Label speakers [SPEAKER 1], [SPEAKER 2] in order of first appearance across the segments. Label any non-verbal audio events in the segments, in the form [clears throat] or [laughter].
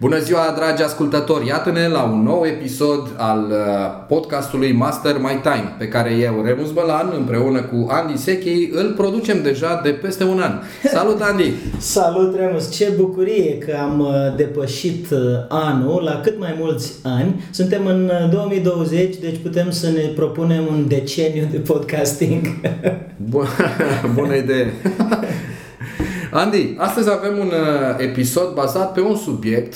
[SPEAKER 1] Bună ziua, dragi ascultători! Iată-ne la un nou episod al uh, podcastului Master My Time, pe care eu, Remus Bălan, împreună cu Andy Sechi, îl producem deja de peste un an. [laughs] Salut, Andy!
[SPEAKER 2] Salut, Remus! Ce bucurie că am uh, depășit uh, anul la cât mai mulți ani. Suntem în 2020, deci putem să ne propunem un deceniu de podcasting. [laughs]
[SPEAKER 1] Bună idee! [laughs] Andy, astăzi avem un episod bazat pe un subiect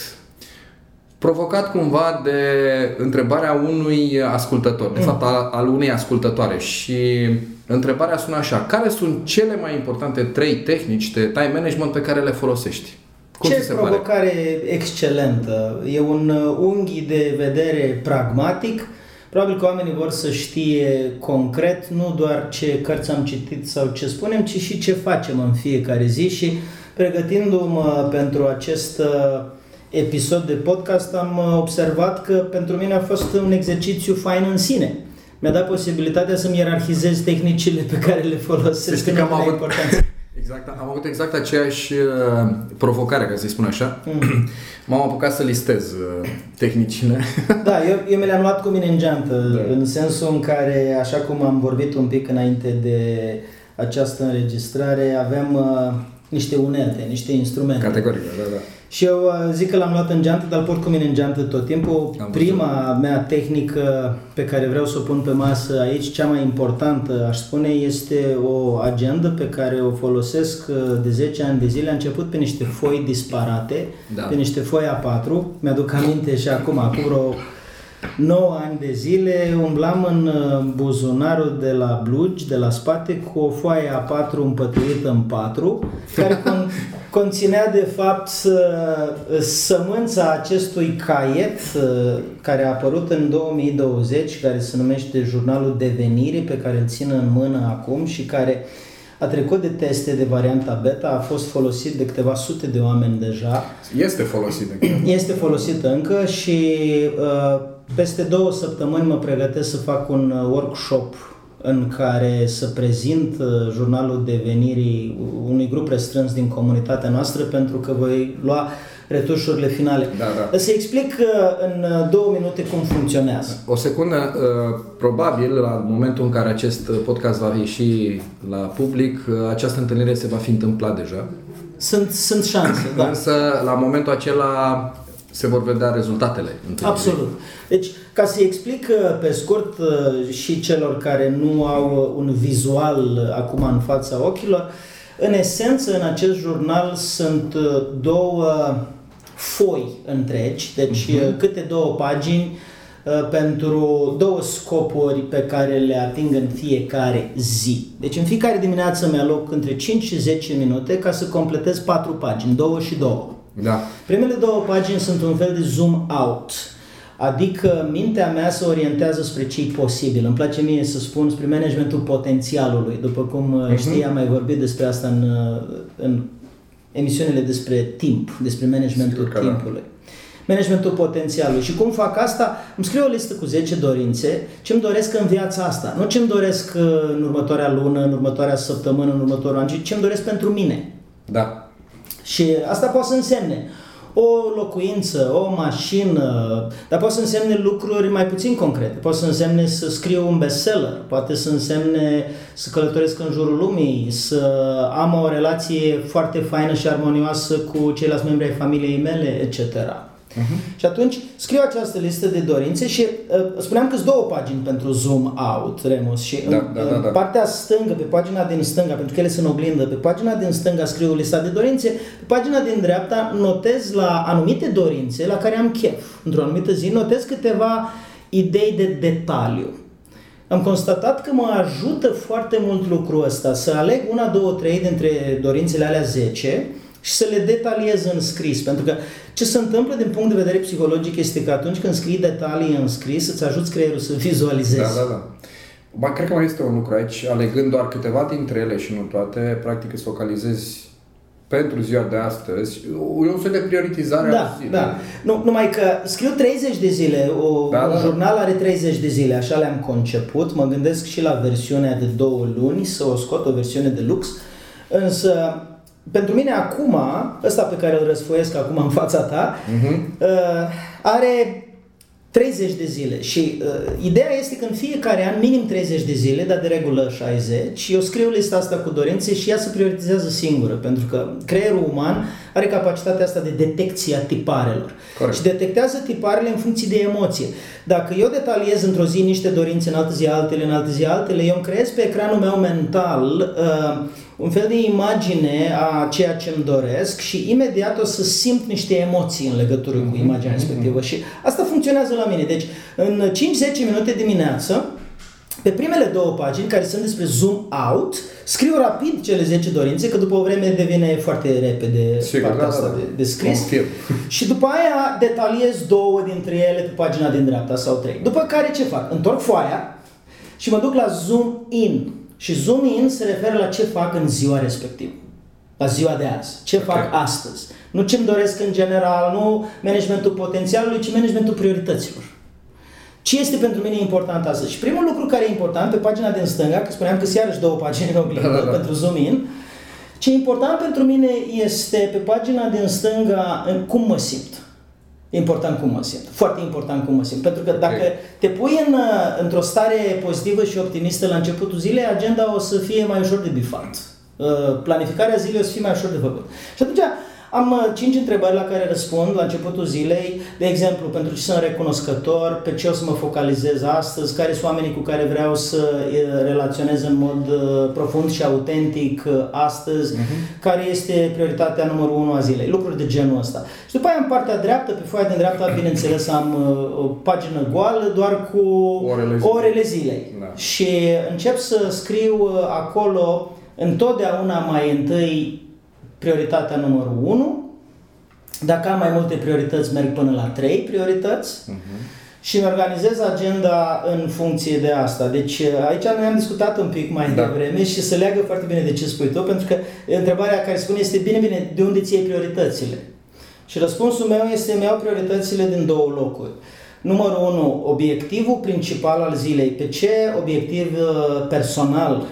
[SPEAKER 1] provocat cumva de întrebarea unui ascultător, de mm. fapt al unei ascultătoare și întrebarea sună așa, care sunt cele mai importante trei tehnici de time management pe care le folosești?
[SPEAKER 2] Cum Ce se provocare pare? excelentă! E un uh, unghi de vedere pragmatic, Probabil că oamenii vor să știe concret, nu doar ce cărți am citit sau ce spunem, ci și ce facem în fiecare zi și pregătindu-mă pentru acest uh, episod de podcast am uh, observat că pentru mine a fost un exercițiu fain în sine. Mi-a dat posibilitatea să-mi ierarhizez tehnicile pe care le folosesc.
[SPEAKER 1] Știi că am avut, exact, am avut exact aceeași uh, provocare, ca să-i spun așa. Mm. [clears throat] M-am apucat să listez uh, tehnicile. [laughs]
[SPEAKER 2] da, eu, eu mi le-am luat cu mine în geantă, da. în sensul în care, așa cum am vorbit un pic înainte de această înregistrare, avem uh, niște unelte, niște instrumente.
[SPEAKER 1] Categoric, da, da.
[SPEAKER 2] Și eu uh, zic că l-am luat în geantă, dar port cu mine în geantă tot timpul. Am Prima văzut. mea tehnică pe care vreau să o pun pe masă aici, cea mai importantă, aș spune, este o agendă pe care o folosesc uh, de 10 ani de zile. A început pe niște foi disparate, da. pe niște foi A4. Mi-aduc aminte și acum, acum vreo 9 ani de zile umblam în uh, buzunarul de la blugi, de la spate, cu o foaie A4 împăturită în 4, care con- [laughs] conținea de fapt uh, sămânța acestui caiet uh, care a apărut în 2020, care se numește Jurnalul Devenire, pe care îl țin în mână acum și care a trecut de teste de varianta beta, a fost folosit de câteva sute de oameni deja.
[SPEAKER 1] Este folosit încă.
[SPEAKER 2] Este folosit încă și uh, peste două săptămâni mă pregătesc să fac un uh, workshop în care să prezint uh, jurnalul devenirii unui grup restrâns din comunitatea noastră pentru că voi lua retușurile finale.
[SPEAKER 1] Da, da.
[SPEAKER 2] Să explic uh, în două minute cum funcționează.
[SPEAKER 1] O secundă, probabil la momentul în care acest podcast va ieși la public, această întâlnire se va fi întâmplat deja.
[SPEAKER 2] Sunt, sunt șanse, da.
[SPEAKER 1] Însă, la momentul acela, se vor vedea rezultatele.
[SPEAKER 2] Absolut. Deci, ca să explic uh, pe scurt uh, și celor care nu au un vizual acum în fața ochilor, în esență, în acest jurnal sunt uh, două foi întregi, deci uh-huh. câte două pagini pentru două scopuri pe care le ating în fiecare zi. Deci în fiecare dimineață mi-aloc între 5 și 10 minute ca să completez patru pagini, două și două.
[SPEAKER 1] Da.
[SPEAKER 2] Primele două pagini sunt un fel de zoom out, adică mintea mea se orientează spre ce posibil. Îmi place mie să spun spre managementul potențialului, după cum uh-huh. știi, am mai vorbit despre asta în, uh, în emisiunile despre timp, despre managementul Sigur da. timpului. Da. Managementul potențialului. Și cum fac asta? Îmi scriu o listă cu 10 dorințe, ce îmi doresc în viața asta. Nu ce îmi doresc uh, în următoarea lună, în următoarea săptămână, în următorul an, ci ce îmi doresc pentru mine.
[SPEAKER 1] Da.
[SPEAKER 2] Și asta poate să însemne o locuință, o mașină, dar poate să însemne lucruri mai puțin concrete. Poate să însemne să scriu un bestseller, poate să însemne să călătoresc în jurul lumii, să am o relație foarte faină și armonioasă cu ceilalți membri ai familiei mele, etc. Uh-huh. Și atunci scriu această listă de dorințe și uh, spuneam că sunt două pagini pentru zoom out, Remus, și
[SPEAKER 1] da,
[SPEAKER 2] în,
[SPEAKER 1] da, da, da.
[SPEAKER 2] partea stângă, pe pagina din stânga, pentru că ele sunt oglindă, pe pagina din stânga scriu lista de dorințe, pe pagina din dreapta notez la anumite dorințe la care am chef. Într-o anumită zi notez câteva idei de detaliu. Am constatat că mă ajută foarte mult lucrul ăsta, să aleg una, două, trei dintre dorințele alea 10 și să le detaliez în scris. Pentru că ce se întâmplă din punct de vedere psihologic este că atunci când scrii detalii în scris, îți ajuți creierul să vizualizezi.
[SPEAKER 1] Da, da, da. Ba, cred că mai este un lucru aici, alegând doar câteva dintre ele și nu toate, practic îți focalizezi pentru ziua de astăzi, e un fel de prioritizare
[SPEAKER 2] Da,
[SPEAKER 1] a zilei.
[SPEAKER 2] da. Nu, numai că scriu 30 de zile, o,
[SPEAKER 1] Da,
[SPEAKER 2] un
[SPEAKER 1] da.
[SPEAKER 2] jurnal are 30 de zile, așa le-am conceput. Mă gândesc și la versiunea de două luni, să o scot, o versiune de lux. Însă, pentru mine acum, ăsta pe care îl răsfoiesc acum în fața ta,
[SPEAKER 1] Mhm.
[SPEAKER 2] uh, are 30 de zile și uh, ideea este că în fiecare an, minim 30 de zile, dar de regulă 60, eu scriu lista asta cu dorințe și ea se prioritizează singură, pentru că creierul uman are capacitatea asta de detecție a tiparelor.
[SPEAKER 1] Corect.
[SPEAKER 2] Și detectează tiparele în funcție de emoție. Dacă eu detaliez într-o zi niște dorințe, în altă zi altele, în altă zi altele, eu îmi creez pe ecranul meu mental uh, un fel de imagine a ceea ce îmi doresc și imediat o să simt niște emoții în legătură cu imaginea respectivă și asta funcționează la mine. Deci în 5-10 minute dimineață, pe primele două pagini care sunt despre zoom out, scriu rapid cele 10 dorințe, că după o vreme devine foarte repede
[SPEAKER 1] Sigur,
[SPEAKER 2] partea
[SPEAKER 1] da,
[SPEAKER 2] asta
[SPEAKER 1] da, da.
[SPEAKER 2] de, de scris.
[SPEAKER 1] Confirm. [laughs]
[SPEAKER 2] Și după aia detaliez două dintre ele pe pagina din dreapta sau trei. După care ce fac? Întorc foaia și mă duc la zoom in. Și zoom in se referă la ce fac în ziua respectivă. La ziua de azi. Ce
[SPEAKER 1] Ok.
[SPEAKER 2] fac astăzi. Nu ce-mi doresc în general, nu managementul potențialului, ci managementul priorităților. Ce este pentru mine important astăzi? Și primul lucru care e important pe pagina din stânga, că spuneam că sunt iarăși două pagini în oglindă
[SPEAKER 1] Da, da, da.
[SPEAKER 2] pentru zoom in, ce e important pentru mine este pe pagina din stânga în cum mă simt. E important cum mă simt. Foarte important cum mă simt. Pentru că dacă te pui în, uh, într-o stare pozitivă și optimistă la începutul zilei, agenda o să fie mai ușor de bifat. Uh, Planificarea zilei o să fie mai ușor de făcut. Și atunci am uh, cinci întrebări la care răspund la începutul zilei. De exemplu, pentru ce sunt recunoscător, pe ce o să mă focalizez astăzi, care sunt oamenii cu care vreau să uh, relaționez în mod uh, profund și autentic uh, astăzi, care este prioritatea numărul unu a zilei. Lucruri de genul ăsta. Și după aia în partea dreaptă, pe foaia din dreapta, bineînțeles, am uh, o pagină goală doar cu
[SPEAKER 1] Orele zilei.
[SPEAKER 2] orele zilei.
[SPEAKER 1] Da.
[SPEAKER 2] Și încep să scriu uh, acolo întotdeauna mai întâi prioritatea numărul 1. Dacă am mai multe priorități, merg până la 3 priorități. Și îmi organizez agenda în funcție de asta. Deci uh, aici noi am discutat un pic mai
[SPEAKER 1] Da.
[SPEAKER 2] devreme și se leagă foarte bine de ce spui tu, pentru că întrebarea care spune este bine, bine, de unde ți iei prioritățile? Și răspunsul meu este, îmi iau prioritățile din două locuri. Numărul 1, obiectivul principal al zilei. Pe ce obiectiv uh, personal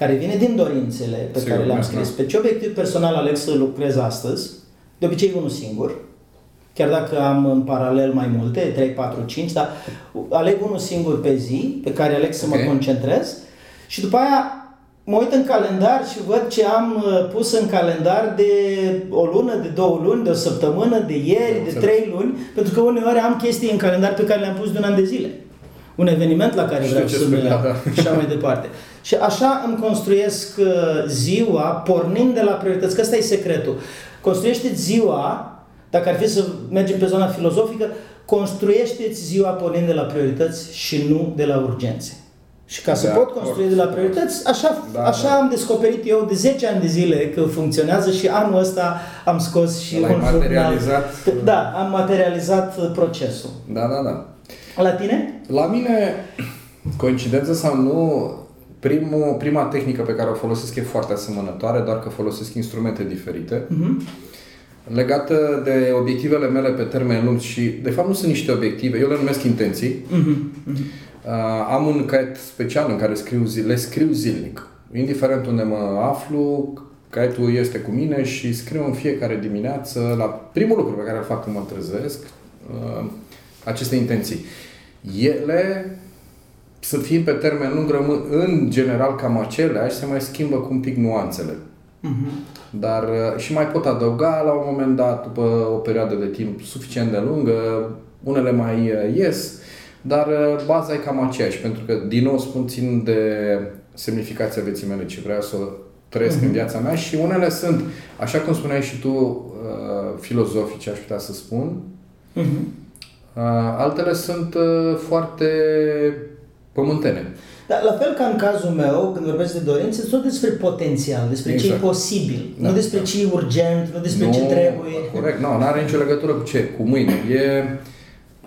[SPEAKER 2] care vine din dorințele pe
[SPEAKER 1] Sigur,
[SPEAKER 2] care le-am
[SPEAKER 1] da,
[SPEAKER 2] scris.
[SPEAKER 1] da.
[SPEAKER 2] Pe ce obiectiv personal aleg să lucrez astăzi? De obicei unul singur. Chiar dacă am în paralel mai multe, 3, 4, 5, dar aleg unul singur pe zi, pe care aleg să
[SPEAKER 1] Ok.
[SPEAKER 2] mă concentrez. Și după aia mă uit în calendar și văd ce am uh, pus în calendar de o lună, de două luni, de o săptămână, de ieri, de
[SPEAKER 1] înțeles.
[SPEAKER 2] trei luni, pentru că uneori am chestii în calendar pe care le-am pus de un an de zile. Un eveniment la care
[SPEAKER 1] Știu
[SPEAKER 2] vreau
[SPEAKER 1] ce
[SPEAKER 2] să
[SPEAKER 1] spui,
[SPEAKER 2] merg
[SPEAKER 1] da, da.
[SPEAKER 2] și așa mai departe. Și așa îmi construiesc uh, ziua pornind de la priorități, că ăsta e secretul. Construiește-ți ziua, dacă ar fi să mergem pe zona filozofică, construiește-ți ziua pornind de la priorități și nu de la urgențe. Și ca să
[SPEAKER 1] De
[SPEAKER 2] pot
[SPEAKER 1] acord.
[SPEAKER 2] construi de la priorități, așa,
[SPEAKER 1] Da,
[SPEAKER 2] așa
[SPEAKER 1] da.
[SPEAKER 2] am descoperit eu de 10 ani de zile că funcționează și anul ăsta am scos și
[SPEAKER 1] L-ai
[SPEAKER 2] un jurnal.
[SPEAKER 1] materializat.
[SPEAKER 2] Da, am materializat uh, procesul.
[SPEAKER 1] Da, da, da.
[SPEAKER 2] La tine?
[SPEAKER 1] La mine, coincidență sau nu, primul, prima tehnică pe care o folosesc e foarte asemănătoare, doar că folosesc instrumente diferite.
[SPEAKER 2] Mhm.
[SPEAKER 1] Legată de obiectivele mele pe termen lung și, de fapt, nu sunt niște obiective, eu le numesc intenții.
[SPEAKER 2] Mhm.
[SPEAKER 1] Uh, am un caiet special în care scriu zi, le scriu zilnic. Indiferent unde mă aflu, caietul este cu mine și scriu în fiecare dimineață, la primul lucru pe care îl fac când mă trezesc, uh, aceste intenții. Ele, să fie pe termen lung, rămân în general cam aceleași, se mai schimbă cu un pic nuanțele.
[SPEAKER 2] Mhm.
[SPEAKER 1] Dar uh, și mai pot adăuga la un moment dat, după o perioadă de timp suficient de lungă, unele mai uh, ies, dar uh, baza e cam aceeași, pentru că, din nou spun, țin de semnificația vieții mele, ce vreau să trăiesc în viața mea și unele sunt, așa cum spuneai și tu, uh, filozofice, aș putea să spun,
[SPEAKER 2] Mhm.
[SPEAKER 1] uh, altele sunt uh, foarte pământene.
[SPEAKER 2] Dar la fel ca în cazul meu, când vorbesc de dorințe, tot despre potențial, despre ce e
[SPEAKER 1] Exact.
[SPEAKER 2] posibil,
[SPEAKER 1] Da,
[SPEAKER 2] nu despre
[SPEAKER 1] da.
[SPEAKER 2] ce e urgent, nu despre
[SPEAKER 1] nu,
[SPEAKER 2] ce trebuie.
[SPEAKER 1] Corect, nu, nu are nicio legătură cu ce, cu mâine. E,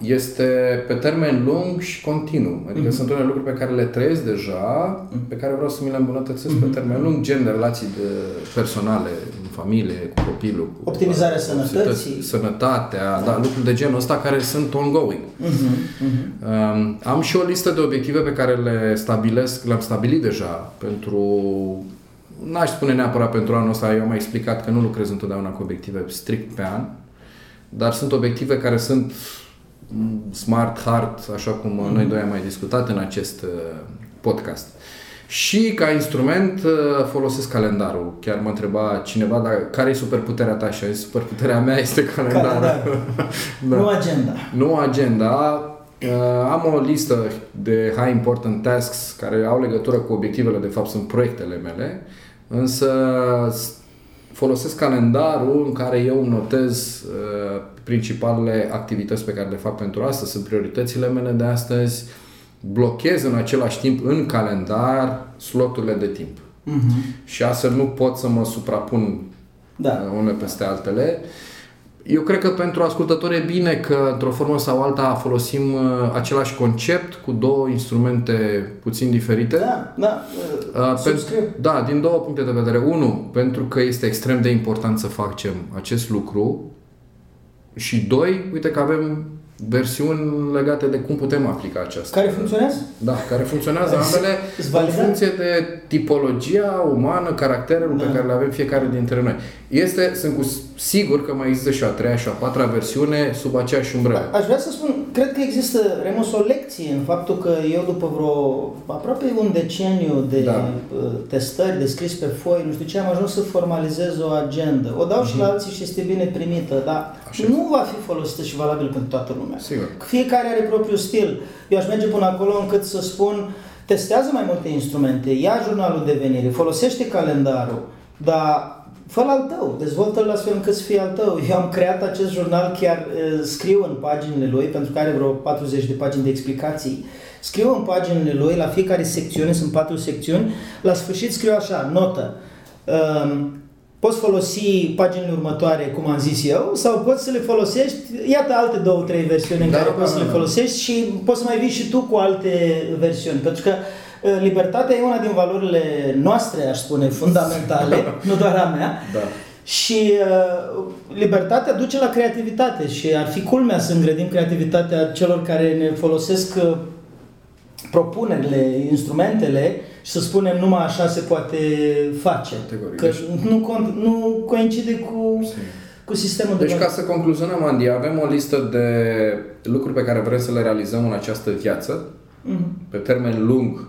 [SPEAKER 1] este pe termen lung și continuu. Adică mm-hmm. sunt unele lucruri pe care le trăiesc deja, mm-hmm. pe care vreau să mi le îmbunătățesc mm-hmm. pe termen lung, gen de relații de personale, în familie, cu copilul. Cu
[SPEAKER 2] Optimizarea sănătății.
[SPEAKER 1] Sănătatea, da, lucruri de genul ăsta care sunt ongoing. Mm-hmm. Mm-hmm. Um, am și o listă de obiective pe care le stabilesc, le-am stabilit deja pentru n-aș spune neapărat pentru anul ăsta, eu am mai explicat că nu lucrez întotdeauna cu obiective strict pe an, dar sunt obiective care sunt smart, hard, așa cum mm-hmm. noi doi am mai discutat în acest uh, podcast. Și ca instrument uh, folosesc calendarul. Chiar mă întreba cineva dar care e superputerea ta și superputerea mea este calendarul. Calendar. [laughs]
[SPEAKER 2] da. Nu agenda.
[SPEAKER 1] Nu agenda. Uh, am o listă de high important tasks care au legătură cu obiectivele, de fapt sunt proiectele mele, însă folosesc calendarul în care eu notez uh, principalele activități pe care le fac pentru astăzi, sunt prioritățile mele de astăzi, blochez în același timp în calendar sloturile de timp. Uh-huh. Și astfel nu pot să mă suprapun da. Uh, unele peste altele. Uh, eu cred că pentru ascultători e bine că, într-o formă sau alta, folosim uh, același concept cu două instrumente puțin diferite.
[SPEAKER 2] Da, da, uh, pentru,
[SPEAKER 1] Da, din două puncte de vedere. Unu, pentru că este extrem de important să facem acest lucru și doi, uite că avem versiuni legate de cum putem aplica aceasta.
[SPEAKER 2] Care funcționează?
[SPEAKER 1] Da, care funcționează ambele în funcție de tipologia umană, caracterul da. pe care le avem fiecare dintre noi. Este, sunt cu sigur că mai există și a treia și a patra versiune sub aceeași umbrelă.
[SPEAKER 2] Aș vrea să spun, cred că există, Remus, o lecție în faptul că eu după vreo aproape un deceniu de da. Uh, testări, de scris pe foi, nu știu ce, am ajuns să formalizez o agendă. O dau mm-hmm. și la mhm. alții și este bine primită, dar Așa nu va fi folosită și valabil pentru toată lumea.
[SPEAKER 1] Sigur.
[SPEAKER 2] Fiecare are propriul stil. Eu aș merge până acolo încât să spun, testează mai multe instrumente, ia jurnalul de venire, folosește calendarul, dar fă al tău, dezvoltă-l astfel încât să fie al tău. Eu am creat acest jurnal, chiar scriu în paginile lui, pentru că are vreo 40 de pagini de explicații. Scriu în paginile lui, la fiecare secțiune, sunt patru secțiuni, la sfârșit scriu așa, notă. Um, poți folosi paginile următoare, cum am zis eu, sau poți să le folosești, iată alte două, trei versiuni în da, care da, poți da, să le da. folosești și poți să mai vii și tu cu alte versiuni. Pentru că uh, libertatea e una din valorile noastre, aș spune, fundamentale, [laughs] nu doar a mea. Da. Și uh, libertatea duce la creativitate și ar fi culmea să îngrădim creativitatea celor care ne folosesc uh, propunerile, instrumentele și să spunem numai așa se poate face. Categoric. Că deci- nu, cont, nu coincide cu, cu sistemul
[SPEAKER 1] deci,
[SPEAKER 2] de
[SPEAKER 1] Deci ca să concluzionăm, Andy, avem o listă de lucruri pe care vrem să le realizăm în această viață, mm-hmm. pe termen lung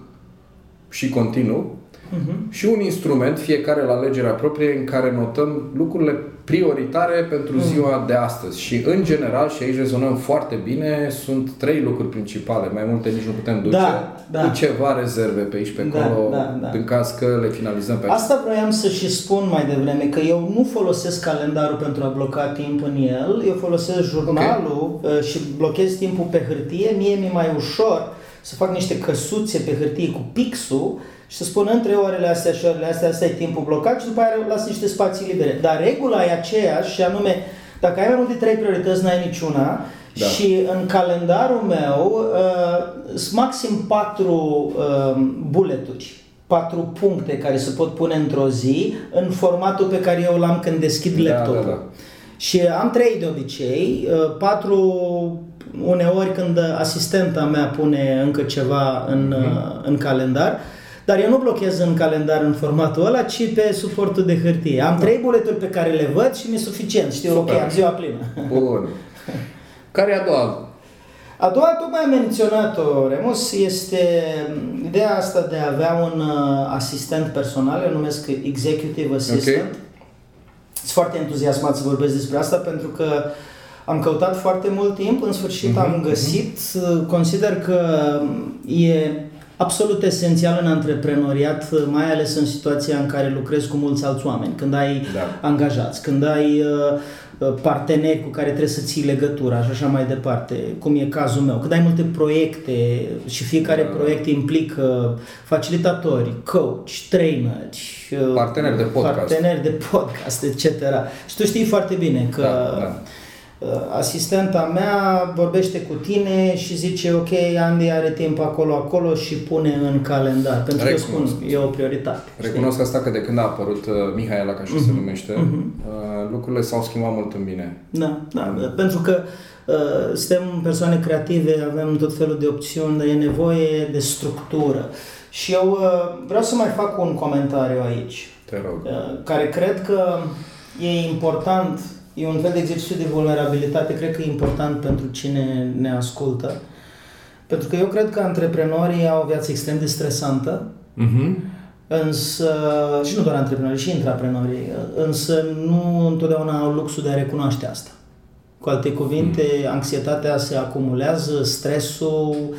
[SPEAKER 1] și continuu, uh-huh. și un instrument, fiecare la alegerea proprie, în care notăm lucrurile prioritare pentru uh-huh. ziua de astăzi. Și în general, și aici rezonăm foarte bine, sunt trei lucruri principale, mai multe nici nu putem duce, da, da. cu ceva rezerve pe aici, pe da, acolo, da, da, da. în caz că le finalizăm pe
[SPEAKER 2] Asta vroiam să și spun mai devreme, că eu nu folosesc calendarul pentru a bloca timp în el, eu folosesc jurnalul okay. Uh, și blochez timpul pe hârtie, mie mi-e mai ușor să fac niște căsuțe pe hârtie cu pixul și să spun între orele astea și orele astea, asta e timpul blocat și după aia las niște spații libere. Dar regula e aceeași și anume, dacă ai mai multe trei priorități, n-ai niciuna da. și în calendarul meu uh, sunt maxim patru uh, bulleturi patru puncte care se pot pune într-o zi în formatul pe care eu l-am când deschid da, laptopul. Da, da. Și am trei de obicei, uh, patru uneori când asistenta mea pune încă ceva în, mm-hmm. în calendar dar eu nu blochez în calendar în formatul ăla, ci pe suportul de hârtie. Am trei buleturi pe care le văd și mi-e suficient. Știu, Super. ok, am ziua plină.
[SPEAKER 1] Bun. Care e a doua?
[SPEAKER 2] A doua, tocmai am menționat-o, Remus, este ideea asta de a avea un uh, asistent personal, eu numesc Executive Assistant. Okay. Sunt foarte entuziasmat să vorbesc despre asta pentru că am căutat foarte mult timp, în sfârșit uh-huh, am mhm. găsit, uh-huh. consider că e absolut esențial în antreprenoriat, mai ales în situația în care lucrezi cu mulți alți oameni, când ai da. angajați, când ai uh, uh, parteneri cu care trebuie să ții legătura și așa mai departe, cum e cazul meu. Când ai multe proiecte și fiecare da. proiect implică facilitatori, coach, traineri,
[SPEAKER 1] uh, parteneri de podcast,
[SPEAKER 2] parteneri de podcast etc. Și tu știi foarte bine că da, da asistenta mea vorbește cu tine și zice ok, Andy are timp acolo, acolo și pune în calendar. Pentru că spun, e o prioritate.
[SPEAKER 1] Recunosc știi? asta că de când a apărut uh, Mihaela, ca și uh-huh. se mhm. numește, uh-huh. uh, lucrurile s-au schimbat mult în bine.
[SPEAKER 2] Da, da, uh. pentru că uh, suntem persoane creative, avem tot felul de opțiuni, dar e nevoie de structură. Și eu uh, vreau să mai fac un comentariu aici.
[SPEAKER 1] Te rog.
[SPEAKER 2] Uh, care cred că e important E un fel de exercițiu de vulnerabilitate, cred că e important pentru cine ne ascultă. Pentru că eu cred că antreprenorii au o viață extrem de stresantă, uh-huh. însă, și nu doar antreprenorii, și intraprenorii, însă nu întotdeauna au luxul de a recunoaște asta. Cu alte cuvinte, uh-huh. anxietatea se acumulează, stresul, Uh,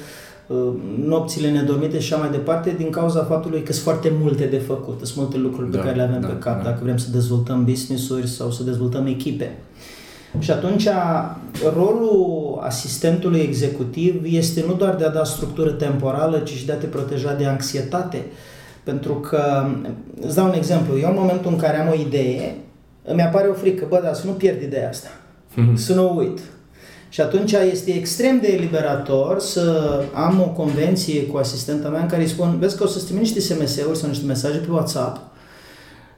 [SPEAKER 2] nopțile nedormite și așa mai departe, din cauza faptului că sunt foarte multe de făcut, sunt multe lucruri da, pe care le avem da, pe cap, da. dacă vrem să dezvoltăm business-uri sau să dezvoltăm echipe. Și atunci, rolul asistentului executiv este nu doar de a da structură temporală, ci și de a te proteja de anxietate. Pentru că, îți dau un exemplu, eu în momentul în care am o idee, îmi apare o frică, bă, dar să nu pierd ideea asta, mm-hmm. să nu uit, și atunci este extrem de eliberator să am o convenție cu asistenta mea în care îi spun, vezi că o să-ți niște SMS-uri sau niște mesaje pe WhatsApp,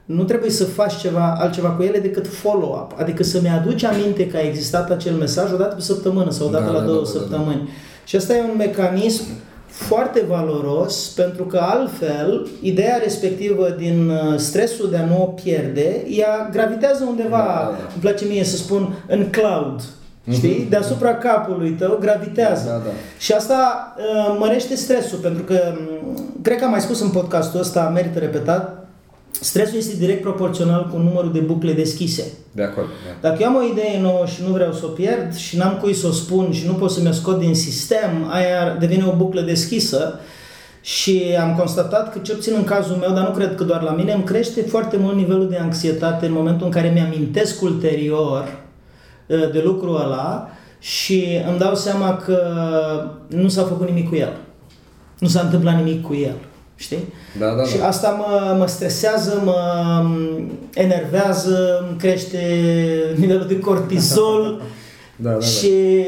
[SPEAKER 2] nu trebuie să faci ceva altceva cu ele decât follow-up, adică să-mi aduci aminte că a existat acel mesaj o dată pe săptămână sau o dată da, la da, două da, da, săptămâni. Da. Și asta e un mecanism foarte valoros pentru că altfel ideea respectivă din uh, stresul de a nu o pierde, ea gravitează undeva, da, da, da. îmi place mie să spun, în cloud. Știi? Mhm. Deasupra capului tău gravitează. Da, da. Și asta uh, mărește stresul, pentru că, um, cred că am mai spus în podcastul ăsta, merită repetat, stresul este direct proporțional cu numărul de bucle deschise.
[SPEAKER 1] De acord. Da.
[SPEAKER 2] Dacă eu am o idee nouă și nu vreau să o pierd și n-am cui să o spun și nu pot să mi-o scot din sistem, aia devine o buclă deschisă și am constatat că, cel puțin în cazul meu, dar nu cred că doar la mine, îmi crește foarte mult nivelul de anxietate în momentul în care mi-amintesc ulterior Uh, de lucru ăla și îmi dau seama că nu s-a făcut nimic cu el. Nu s-a întâmplat nimic cu el. Știi?
[SPEAKER 1] Da, da, da.
[SPEAKER 2] Și asta mă, mă stresează, mă enervează, îmi crește nivelul de cortizol [laughs]
[SPEAKER 1] da, da, da.
[SPEAKER 2] și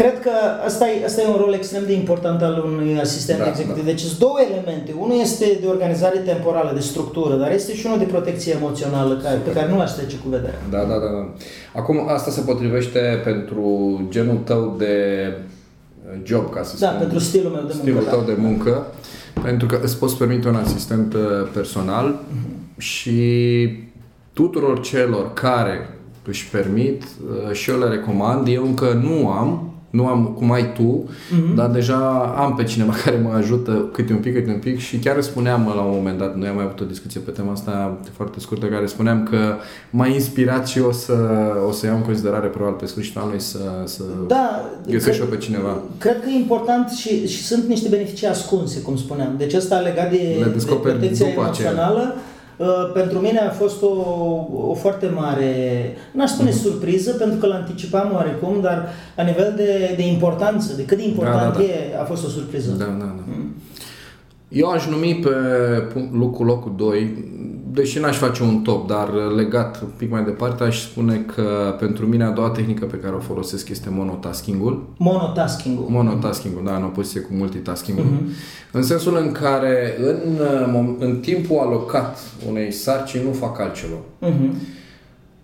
[SPEAKER 2] Cred că asta e, asta e un rol extrem de important al unui asistent da, executiv. Da. Deci sunt două elemente. Unul este de organizare temporală, de structură, dar este și unul de protecție emoțională care, pe care nu l-aș trece cu vederea.
[SPEAKER 1] Da, da, da, da. Acum, asta se potrivește pentru genul tău de uh, job, ca să
[SPEAKER 2] da, spun. pentru stilul meu de
[SPEAKER 1] muncă. Stilul tău da. de muncă, pentru că îți poți permite un asistent uh, personal uh-huh. și tuturor celor care își permit uh, și eu le recomand, eu încă nu am, nu am cum ai tu, uh-huh. dar deja am pe cineva [laughs] care mă ajută câte un pic, câte un pic și chiar spuneam la un moment dat, noi am mai avut o discuție pe tema asta foarte scurtă, care spuneam că m-a inspirat și eu să o să iau în considerare probabil pe sfârșitul anului să, să
[SPEAKER 2] da,
[SPEAKER 1] găsesc și eu pe cineva.
[SPEAKER 2] Cred că e important și, și sunt niște beneficii ascunse, cum spuneam. Deci asta legat de, de protecția emoțională. Aceea Uh, pentru mine a fost o, o foarte mare, n-aș spune uh-huh. surpriză, pentru că l-anticipam oarecum, dar la nivel de, de importanță, de cât de important da, da, da. e, a fost o surpriză.
[SPEAKER 1] Da, da, da. Mm. Eu aș numi pe locul locul 2 deși n-aș face un top, dar legat un pic mai departe, aș spune că pentru mine a doua tehnică pe care o folosesc este monotasking-ul.
[SPEAKER 2] Monotasking-ul.
[SPEAKER 1] Monotasking-ul, da, în opoziție cu multitasking-ul. Uh-huh. În sensul în care în, în timpul alocat unei sarcini nu fac altceva. Uh-huh.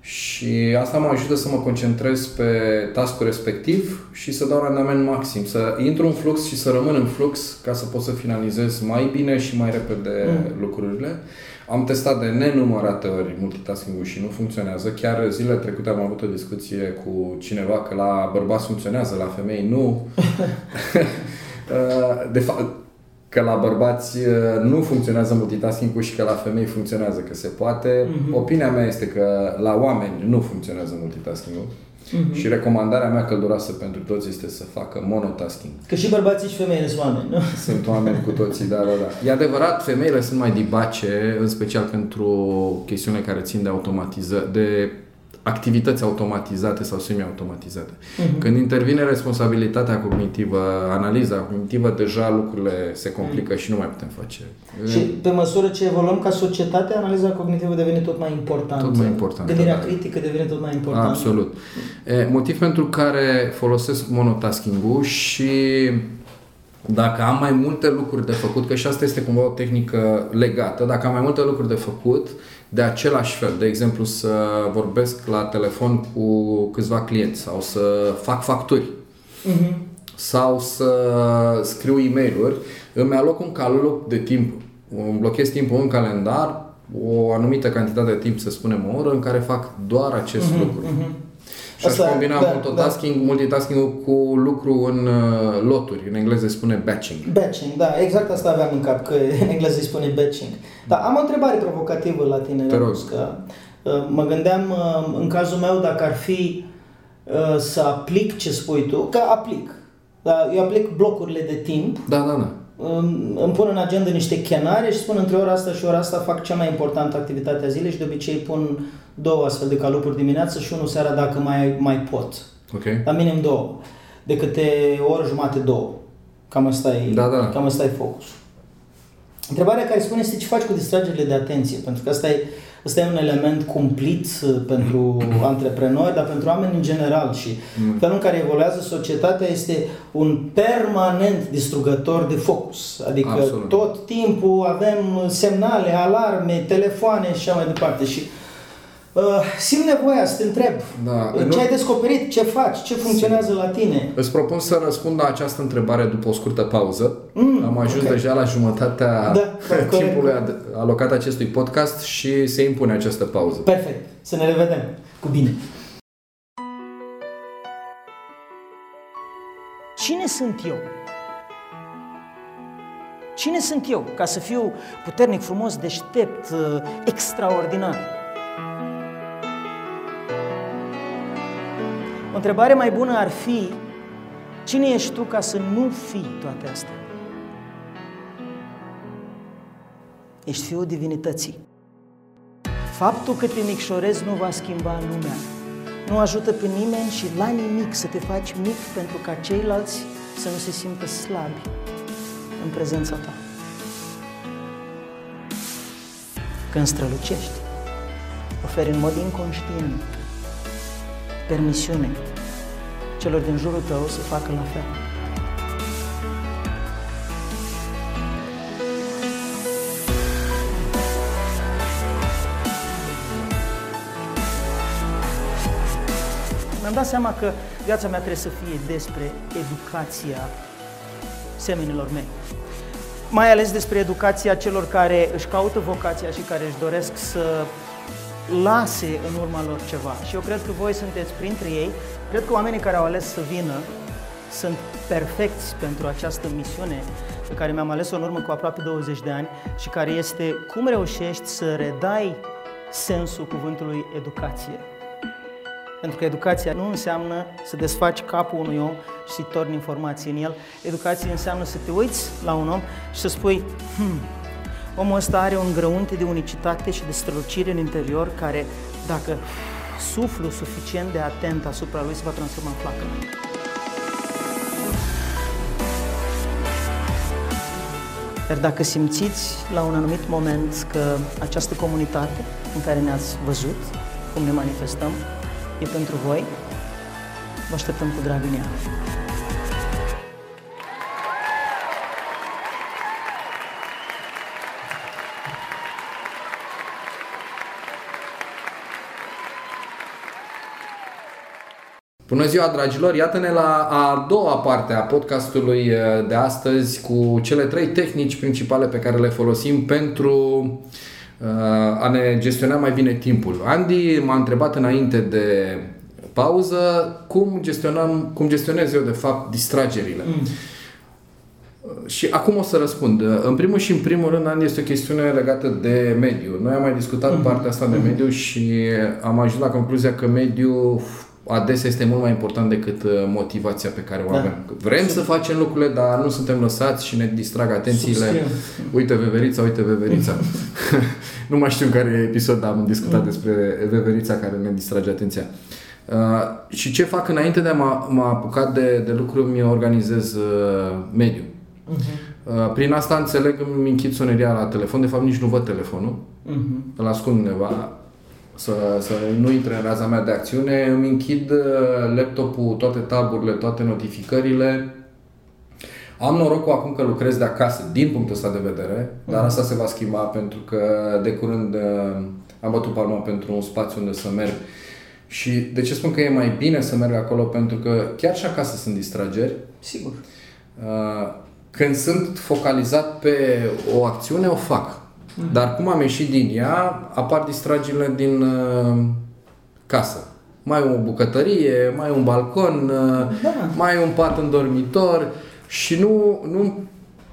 [SPEAKER 1] Și asta mă ajută să mă concentrez pe taskul respectiv și să dau randament maxim, să intru în flux și să rămân în flux ca să pot să finalizez mai bine și mai repede mm. lucrurile. Am testat de nenumărate ori multitasking-ul și nu funcționează. Chiar zilele trecute am avut o discuție cu cineva că la bărbați funcționează, la femei nu. [laughs] [laughs] Uh, de fapt, că la bărbați uh, nu funcționează multitasking-ul și că la femei funcționează, că se poate. Uh-huh. Opinia mea este că la oameni nu funcționează multitasking-ul. Uh-huh. Și recomandarea mea călduroasă pentru toți este să facă monotasking.
[SPEAKER 2] Că și bărbații și femeile sunt oameni, nu? [laughs]
[SPEAKER 1] Sunt oameni cu toții, da, da, da. E adevărat, femeile sunt mai dibace, în special pentru chestiunile care țin de automatizare, de activități automatizate sau semi-automatizate. Uh-huh. Când intervine responsabilitatea cognitivă, analiza cognitivă, deja lucrurile se complică uh-huh. și nu mai putem face.
[SPEAKER 2] Și pe măsură ce evoluăm ca societate, analiza cognitivă devine tot mai importantă.
[SPEAKER 1] Tot mai importantă.
[SPEAKER 2] Gândirea da. critică devine tot mai importantă.
[SPEAKER 1] Absolut. E, motiv pentru care folosesc monotasking-ul și dacă am mai multe lucruri de făcut, că și asta este cumva o tehnică legată, dacă am mai multe lucruri de făcut, de același fel, de exemplu să vorbesc la telefon cu câțiva clienți sau să fac facturi uh-huh. sau să scriu e mail îmi aloc un calul de timp, îmi blochez timpul în calendar, o anumită cantitate de timp, să spunem o oră, în care fac doar acest uh-huh, lucru. Uh-huh. Și Asta, aș combina da, multitasking, da. multitasking cu lucru în uh, loturi. În engleză se spune batching.
[SPEAKER 2] Batching, da, exact asta aveam în cap, că în engleză se spune batching. Dar am o întrebare provocativă la tine,
[SPEAKER 1] Te rog.
[SPEAKER 2] Că, uh, mă gândeam, uh, în cazul meu, dacă ar fi uh, să aplic ce spui tu, că aplic. Da, eu aplic blocurile de timp.
[SPEAKER 1] Da, da, da
[SPEAKER 2] îmi pun în agenda niște chenare și spun între ora asta și ora asta fac cea mai importantă activitate a zilei și de obicei pun două astfel de calupuri dimineață și unul seara dacă mai, mai pot.
[SPEAKER 1] Ok.
[SPEAKER 2] Dar minim două. De câte o oră jumate, două. Cam asta e,
[SPEAKER 1] da, da.
[SPEAKER 2] Cam asta e focus. Întrebarea care spune este ce faci cu distragerile de atenție, pentru că asta e Ăsta e un element cumplit uh, pentru [clears throat] antreprenori, dar pentru oameni în general și mm. felul în care evoluează societatea este un permanent distrugător de focus. Adică Absolut. tot timpul avem semnale, alarme, telefoane și așa mai departe. Și Uh, simt nevoia să te întreb da, ce nu... ai descoperit, ce faci, ce funcționează Sim. la tine.
[SPEAKER 1] Îți propun să răspund la această întrebare după o scurtă pauză. Mm, Am ajuns okay. deja la jumătatea da, [laughs] da, timpului alocat acestui podcast și se impune această pauză.
[SPEAKER 2] Perfect. Să ne revedem. Cu bine. Cine sunt eu? Cine sunt eu ca să fiu puternic, frumos, deștept, uh, extraordinar? O întrebare mai bună ar fi, cine ești tu ca să nu fii toate astea? Ești fiul divinității. Faptul că te micșorezi nu va schimba lumea. Nu ajută pe nimeni și la nimic să te faci mic pentru ca ceilalți să nu se simtă slabi în prezența ta. Când strălucești, oferi în mod inconștient permisiune celor din jurul tău să facă la fel. Mi-am dat seama că viața mea trebuie să fie despre educația semenilor mei. Mai ales despre educația celor care își caută vocația și care își doresc să lase în urma lor ceva. Și eu cred că voi sunteți printre ei. Cred că oamenii care au ales să vină sunt perfecți pentru această misiune pe care mi-am ales-o în urmă cu aproape 20 de ani și care este cum reușești să redai sensul cuvântului educație. Pentru că educația nu înseamnă să desfaci capul unui om și să-i torni informații în el. Educația înseamnă să te uiți la un om și să spui, hmm, Omul ăsta are un grăunte de unicitate și de strălucire în interior care, dacă suflu suficient de atent asupra lui, se va transforma în flacără. Iar dacă simțiți la un anumit moment că această comunitate în care ne-ați văzut, cum ne manifestăm, e pentru voi, vă așteptăm cu drag în ea.
[SPEAKER 1] Bună ziua, dragilor! Iată-ne la a doua parte a podcastului uh, de astăzi cu cele trei tehnici principale pe care le folosim pentru uh, a ne gestiona mai bine timpul. Andy m-a întrebat înainte de pauză cum gestionăm, cum gestionez eu de fapt distragerile. Mm. Și acum o să răspund. În primul și în primul rând, Andy, este o chestiune legată de mediu. Noi am mai discutat mm. partea asta de mm. mediu și am ajuns la concluzia că mediul adesea este mult mai important decât uh, motivația pe care o
[SPEAKER 2] Da.
[SPEAKER 1] avem. Vrem să facem lucrurile, dar nu suntem lăsați și ne distrag atențiile.
[SPEAKER 2] Subscriu.
[SPEAKER 1] Uite veverița, uite veverița. [laughs] nu mai știu în care episod am discutat
[SPEAKER 2] Mm.
[SPEAKER 1] despre veverița care ne distrage atenția. Uh, și ce fac înainte de a mă, mă apuca de, de lucruri, mi organizez uh, mediul. Uh, prin asta înțeleg, îmi închid soneria la telefon, de fapt nici nu văd telefonul,
[SPEAKER 2] Mhm.
[SPEAKER 1] îl ascund undeva să, să nu intre în raza mea de acțiune, îmi închid uh, laptopul, toate taburile, toate notificările. Am norocul acum că lucrez de acasă, din punctul ăsta de vedere, dar asta se va schimba pentru că de curând uh, am bătut palma pentru un spațiu unde să merg. Și de ce spun că e mai bine să merg acolo? Pentru că chiar și acasă sunt distrageri,
[SPEAKER 2] Sigur.
[SPEAKER 1] Uh, când sunt focalizat pe o acțiune, o fac. Dar cum am ieșit din ea, apar distragerile din uh, casă. Mai e o bucătărie, mai e un balcon, uh,
[SPEAKER 2] Da.
[SPEAKER 1] mai e un pat în dormitor și nu, nu,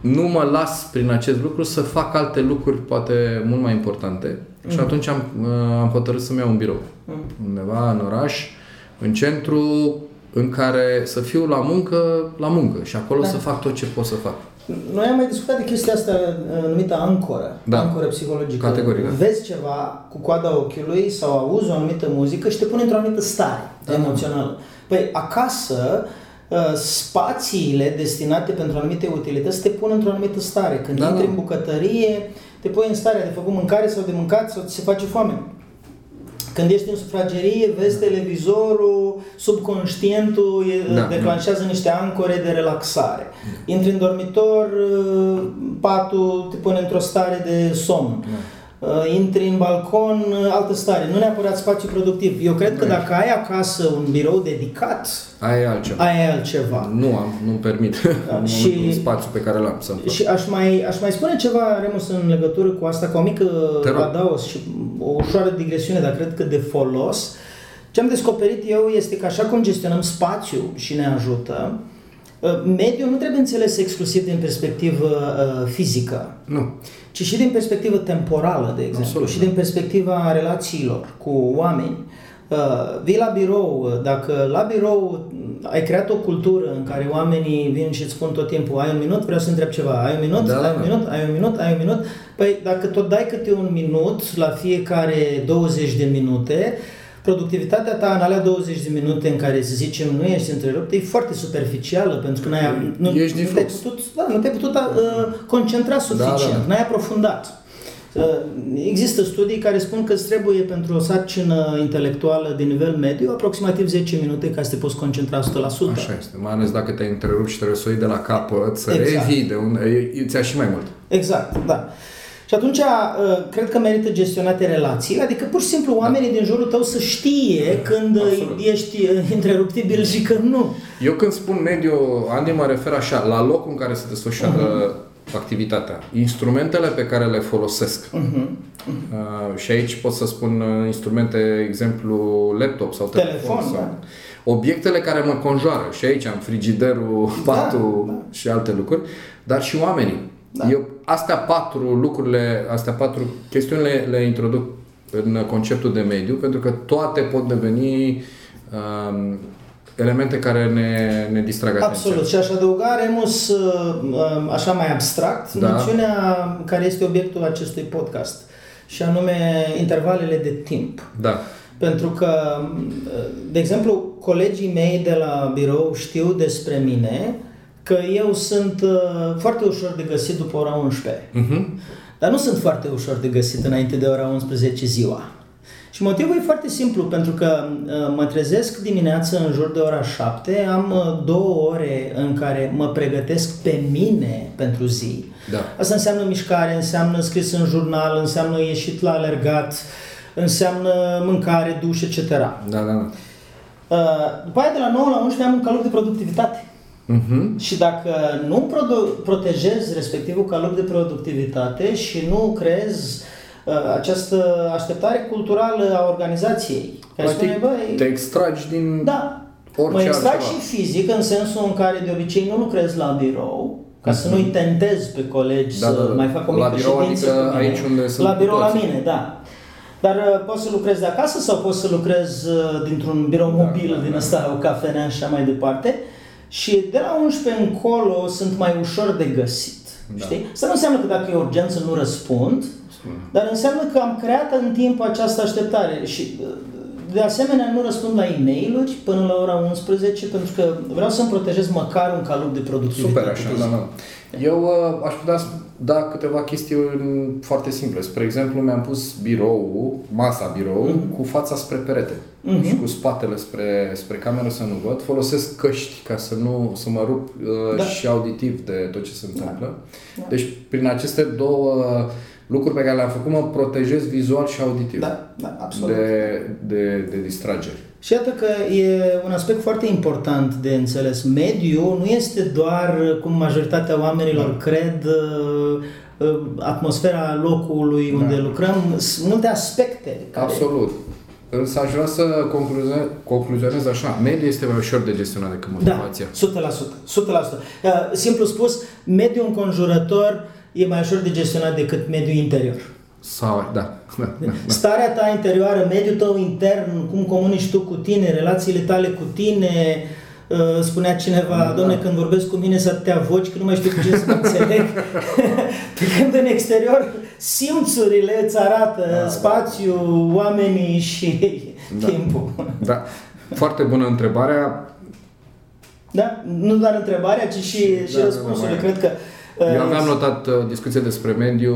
[SPEAKER 1] nu mă las prin acest lucru să fac alte lucruri poate mult mai importante. Și atunci am, uh, am hotărât să-mi iau un birou undeva în oraș, în centru, în care să fiu la muncă, la muncă și acolo
[SPEAKER 2] Da.
[SPEAKER 1] să fac tot ce pot să fac.
[SPEAKER 2] Noi am mai discutat de chestia asta uh, numită ancoră,
[SPEAKER 1] Da.
[SPEAKER 2] ancoră psihologică.
[SPEAKER 1] Categoric, da.
[SPEAKER 2] Vezi ceva cu coada ochiului sau auzi o anumită muzică și te pune într-o anumită stare
[SPEAKER 1] Da.
[SPEAKER 2] emoțională. Păi acasă uh, spațiile destinate pentru anumite utilități te pun într-o anumită stare. Când
[SPEAKER 1] Da,
[SPEAKER 2] intri
[SPEAKER 1] da.
[SPEAKER 2] în bucătărie, te pui în starea de făcut mâncare sau de mâncat sau ți se face foame. Când ești în sufragerie, vezi televizorul, subconștientul e,
[SPEAKER 1] Da,
[SPEAKER 2] declanșează niște ancore de relaxare. Intri în dormitor, uh, patul te pune într-o stare de somn. Uh, Intri în balcon, uh, altă stare. Nu neapărat spațiu productiv. Eu cred că
[SPEAKER 1] Da.
[SPEAKER 2] dacă ai acasă un birou dedicat,
[SPEAKER 1] Aia e altceva.
[SPEAKER 2] ai altceva.
[SPEAKER 1] Nu am, nu-mi permit [laughs] în
[SPEAKER 2] și-
[SPEAKER 1] momentul, spațiu pe care l-am să-mi fac.
[SPEAKER 2] Și aș mai, aș mai spune ceva, Remus, în legătură cu asta, ca o mică
[SPEAKER 1] Te rog.
[SPEAKER 2] adaos și o ușoară digresiune, dar cred că de folos. Ce am descoperit eu este că așa cum gestionăm spațiu și ne ajută, uh, mediul nu trebuie înțeles exclusiv din perspectivă uh, fizică,
[SPEAKER 1] Nu.
[SPEAKER 2] ci și din perspectivă temporală, de exemplu,
[SPEAKER 1] Absolut,
[SPEAKER 2] și
[SPEAKER 1] da.
[SPEAKER 2] din perspectiva relațiilor cu oameni. Uh, vii la birou, uh, dacă la birou uh, ai creat o cultură în care oamenii vin și îți spun tot timpul ai un minut, vreau să întreb ceva, ai un minut,
[SPEAKER 1] Da,
[SPEAKER 2] ai un
[SPEAKER 1] da.
[SPEAKER 2] minut, ai un minut, ai un minut, păi dacă tot dai câte un minut la fiecare 20 de minute, productivitatea ta în alea 20 de minute în care, să zicem, nu ești întrerupt, e foarte superficială, pentru că n-ai, nu,
[SPEAKER 1] Ești din
[SPEAKER 2] nu te-ai
[SPEAKER 1] flux.
[SPEAKER 2] putut, da, nu te-ai putut uh, concentra suficient,
[SPEAKER 1] da, da.
[SPEAKER 2] n-ai aprofundat. Uh, Există studii care spun că îți trebuie pentru o sarcină intelectuală de nivel mediu aproximativ 10 minute ca să te poți concentra 100%.
[SPEAKER 1] Așa este. Mai ales dacă te-ai întrerupt și trebuie să o iei de la capăt, să
[SPEAKER 2] Exact.
[SPEAKER 1] revii de unde, e- îți ia și mai mult.
[SPEAKER 2] Exact, da. Și atunci, uh, cred că merită gestionate relațiile, adică pur și simplu oamenii din jurul tău să știe când uh,
[SPEAKER 1] Absolut.
[SPEAKER 2] ești uh, interruptibil și când nu.
[SPEAKER 1] Eu când spun mediu, Andy, mă refer așa, la locul în care se desfășoară activitatea, instrumentele pe care le folosesc. Uh, și aici pot să spun uh, instrumente, exemplu, laptop sau telefon.
[SPEAKER 2] Telefon,
[SPEAKER 1] sau
[SPEAKER 2] da.
[SPEAKER 1] Obiectele care mă conjoară. Și aici am frigiderul, patul
[SPEAKER 2] da.
[SPEAKER 1] și alte lucruri, dar și oamenii.
[SPEAKER 2] Da.
[SPEAKER 1] Eu astea patru lucrurile, astea patru chestiuni le, le introduc în conceptul de mediu, pentru că toate pot deveni um, elemente care ne, ne distrag atenția.
[SPEAKER 2] Absolut. Și aș adăuga, Remus, uh, uh, așa mai abstract,
[SPEAKER 1] Da.
[SPEAKER 2] noțiunea care este obiectul acestui podcast, și anume intervalele de timp.
[SPEAKER 1] Da.
[SPEAKER 2] Pentru că, de exemplu, colegii mei de la birou știu despre mine că eu sunt uh, foarte ușor de găsit după ora 11.
[SPEAKER 1] Mhm.
[SPEAKER 2] Dar nu sunt foarte ușor de găsit înainte de ora 11 ziua. Și motivul e foarte simplu, pentru că uh, mă trezesc dimineața în jur de ora 7, am uh, două ore în care mă pregătesc pe mine pentru zi.
[SPEAKER 1] Da.
[SPEAKER 2] Asta înseamnă mișcare, înseamnă scris în jurnal, înseamnă ieșit la alergat, înseamnă mâncare, duș, etc.
[SPEAKER 1] Da, da, da.
[SPEAKER 2] Uh, După aia, de la 9 la 11, am un caloc de productivitate.
[SPEAKER 1] Mhm.
[SPEAKER 2] Și dacă nu prodo- protejezi respectivul caloc de productivitate și nu creezi uh, această așteptare culturală a organizației, care spune,
[SPEAKER 1] Practic,
[SPEAKER 2] băi,
[SPEAKER 1] te extragi din
[SPEAKER 2] da,
[SPEAKER 1] orice
[SPEAKER 2] mă extrag
[SPEAKER 1] altceva.
[SPEAKER 2] și fizic în sensul în care de obicei nu lucrez la birou, ca să nu-i tentez pe colegi
[SPEAKER 1] Da,
[SPEAKER 2] să
[SPEAKER 1] da, da.
[SPEAKER 2] mai fac o
[SPEAKER 1] La
[SPEAKER 2] mică
[SPEAKER 1] birou,
[SPEAKER 2] ședință
[SPEAKER 1] adică
[SPEAKER 2] cu mine.
[SPEAKER 1] aici unde sunt
[SPEAKER 2] La birou la
[SPEAKER 1] toți.
[SPEAKER 2] mine, da. Dar uh, poți să lucrezi de acasă sau poți să lucrezi uh, dintr-un birou
[SPEAKER 1] Da,
[SPEAKER 2] mobil
[SPEAKER 1] da,
[SPEAKER 2] din
[SPEAKER 1] da.
[SPEAKER 2] ăsta, o cafenea și așa mai departe. Și de la 11 încolo sunt mai ușor de găsit.
[SPEAKER 1] Da.
[SPEAKER 2] Știi? Asta nu înseamnă că dacă e urgență nu răspund, dar înseamnă că am creat în timp această așteptare și uh, de asemenea nu răspund la e mail până la ora 11 pentru că vreau să-mi protejez măcar un calup de productivitate.
[SPEAKER 1] Super, așa,
[SPEAKER 2] pe
[SPEAKER 1] da,
[SPEAKER 2] zi.
[SPEAKER 1] da. Eu uh, aș putea da câteva chestiuni foarte simple. Spre exemplu, mi-am pus birou, masa birou,
[SPEAKER 2] Mhm.
[SPEAKER 1] cu fața spre perete și cu spatele spre, spre cameră să nu văd. Folosesc căști ca să nu să mă rup uh,
[SPEAKER 2] Da.
[SPEAKER 1] și auditiv de tot ce se întâmplă. Deci, prin aceste două lucruri pe care le-am făcut, mă protejez vizual și auditiv
[SPEAKER 2] Da, da, absolut.
[SPEAKER 1] de, de, de distrageri.
[SPEAKER 2] Și iată că e un aspect foarte important de înțeles. Mediul nu este doar, cum majoritatea oamenilor
[SPEAKER 1] Da.
[SPEAKER 2] cred, uh, uh, atmosfera locului unde
[SPEAKER 1] Da.
[SPEAKER 2] lucrăm. Sunt multe aspecte. Care...
[SPEAKER 1] Absolut. Însă aș vrea să concluze, concluzionez așa. Mediul este mai ușor de gestionat decât motivația.
[SPEAKER 2] Da, 100%. 100%. Uh, Simplu spus, mediul înconjurător e mai ușor de gestionat decât mediul interior.
[SPEAKER 1] Sau, da. da, da, da.
[SPEAKER 2] Starea ta interioară, mediul tău intern, cum comunici tu cu tine, relațiile tale cu tine, uh, spunea cineva,
[SPEAKER 1] Da.
[SPEAKER 2] da. domne, când vorbesc cu mine să atâtea voci, că nu mai știu cu ce să mă înțeleg. [laughs] Pe când în exterior simțurile îți arată
[SPEAKER 1] Da, da.
[SPEAKER 2] spațiul, oamenii și
[SPEAKER 1] Da.
[SPEAKER 2] timpul.
[SPEAKER 1] da. Foarte bună întrebarea.
[SPEAKER 2] Da? Nu doar întrebarea, ci și,
[SPEAKER 1] Da,
[SPEAKER 2] și
[SPEAKER 1] da,
[SPEAKER 2] răspunsurile.
[SPEAKER 1] da,
[SPEAKER 2] Cred că uh,
[SPEAKER 1] Eu aveam notat uh, discuție despre mediu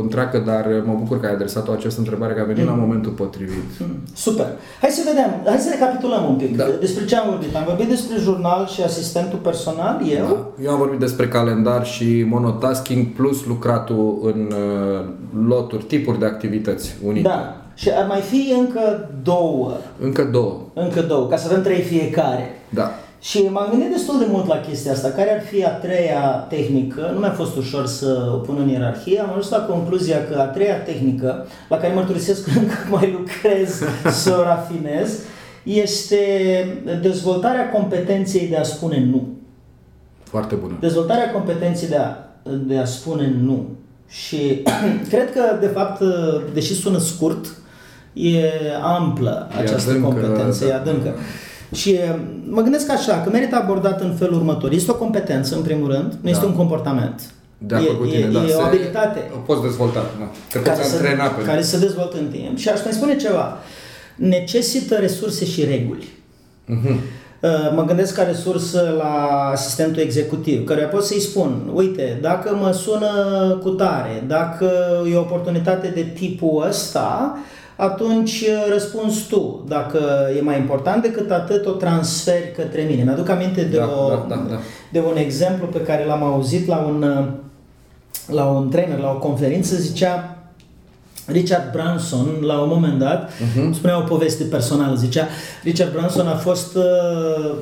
[SPEAKER 1] întreagă, dar mă bucur că ai adresat-o această întrebare, că a venit la momentul potrivit.
[SPEAKER 2] Mm, Super. Hai să vedem, hai să recapitulăm un pic.
[SPEAKER 1] Da.
[SPEAKER 2] Despre ce am vorbit? Am vorbit despre jurnal și asistentul personal, eu.
[SPEAKER 1] Da. Eu am vorbit despre calendar și monotasking plus lucratul în uh, loturi, tipuri de activități unite.
[SPEAKER 2] Da. Și ar mai fi încă două.
[SPEAKER 1] Încă două.
[SPEAKER 2] Încă două, ca să avem trei fiecare.
[SPEAKER 1] Da.
[SPEAKER 2] Și m-am gândit destul de mult la chestia asta. Care ar fi a treia tehnică? Nu mi-a fost ușor să o pun în ierarhie. Am ajuns la concluzia că a treia tehnică, la care mărturisesc că încă mai lucrez [laughs] să o rafinez, este dezvoltarea competenței de a spune nu.
[SPEAKER 1] Foarte bună.
[SPEAKER 2] Dezvoltarea competenței de a, de a spune nu. Și [clears throat] cred că, de fapt, deși sună scurt, e amplă
[SPEAKER 1] E
[SPEAKER 2] această
[SPEAKER 1] adâncă,
[SPEAKER 2] competență,
[SPEAKER 1] da.
[SPEAKER 2] e adâncă. Și mă gândesc așa, că merită abordat în felul următor. Este o competență, în primul rând, nu este
[SPEAKER 1] Da.
[SPEAKER 2] un comportament.
[SPEAKER 1] De acord
[SPEAKER 2] e,
[SPEAKER 1] cu tine,
[SPEAKER 2] e,
[SPEAKER 1] da.
[SPEAKER 2] e o
[SPEAKER 1] Se-
[SPEAKER 2] abilitate
[SPEAKER 1] O poți dezvolta, da. Te
[SPEAKER 2] care
[SPEAKER 1] poți
[SPEAKER 2] se,
[SPEAKER 1] antrena pe
[SPEAKER 2] care se dezvoltă în timp. Și aș mai spune ceva. Necesită resurse și reguli.
[SPEAKER 1] Mhm.
[SPEAKER 2] Uh, Mă gândesc ca resursă la asistentul executiv, care pot să-i spun, uite, dacă mă sună cu tare, dacă e o oportunitate de tipul ăsta, atunci uh, răspunzi tu. Dacă e mai important decât atât, o transferi către mine. Mi-aduc aminte de,
[SPEAKER 1] Da,
[SPEAKER 2] o,
[SPEAKER 1] da, da, da.
[SPEAKER 2] de un exemplu pe care l-am auzit la un, uh, la un trainer, la o conferință, zicea Richard Branson, la un moment dat, uh-huh. spunea o poveste personală, zicea, Richard Branson a fost uh,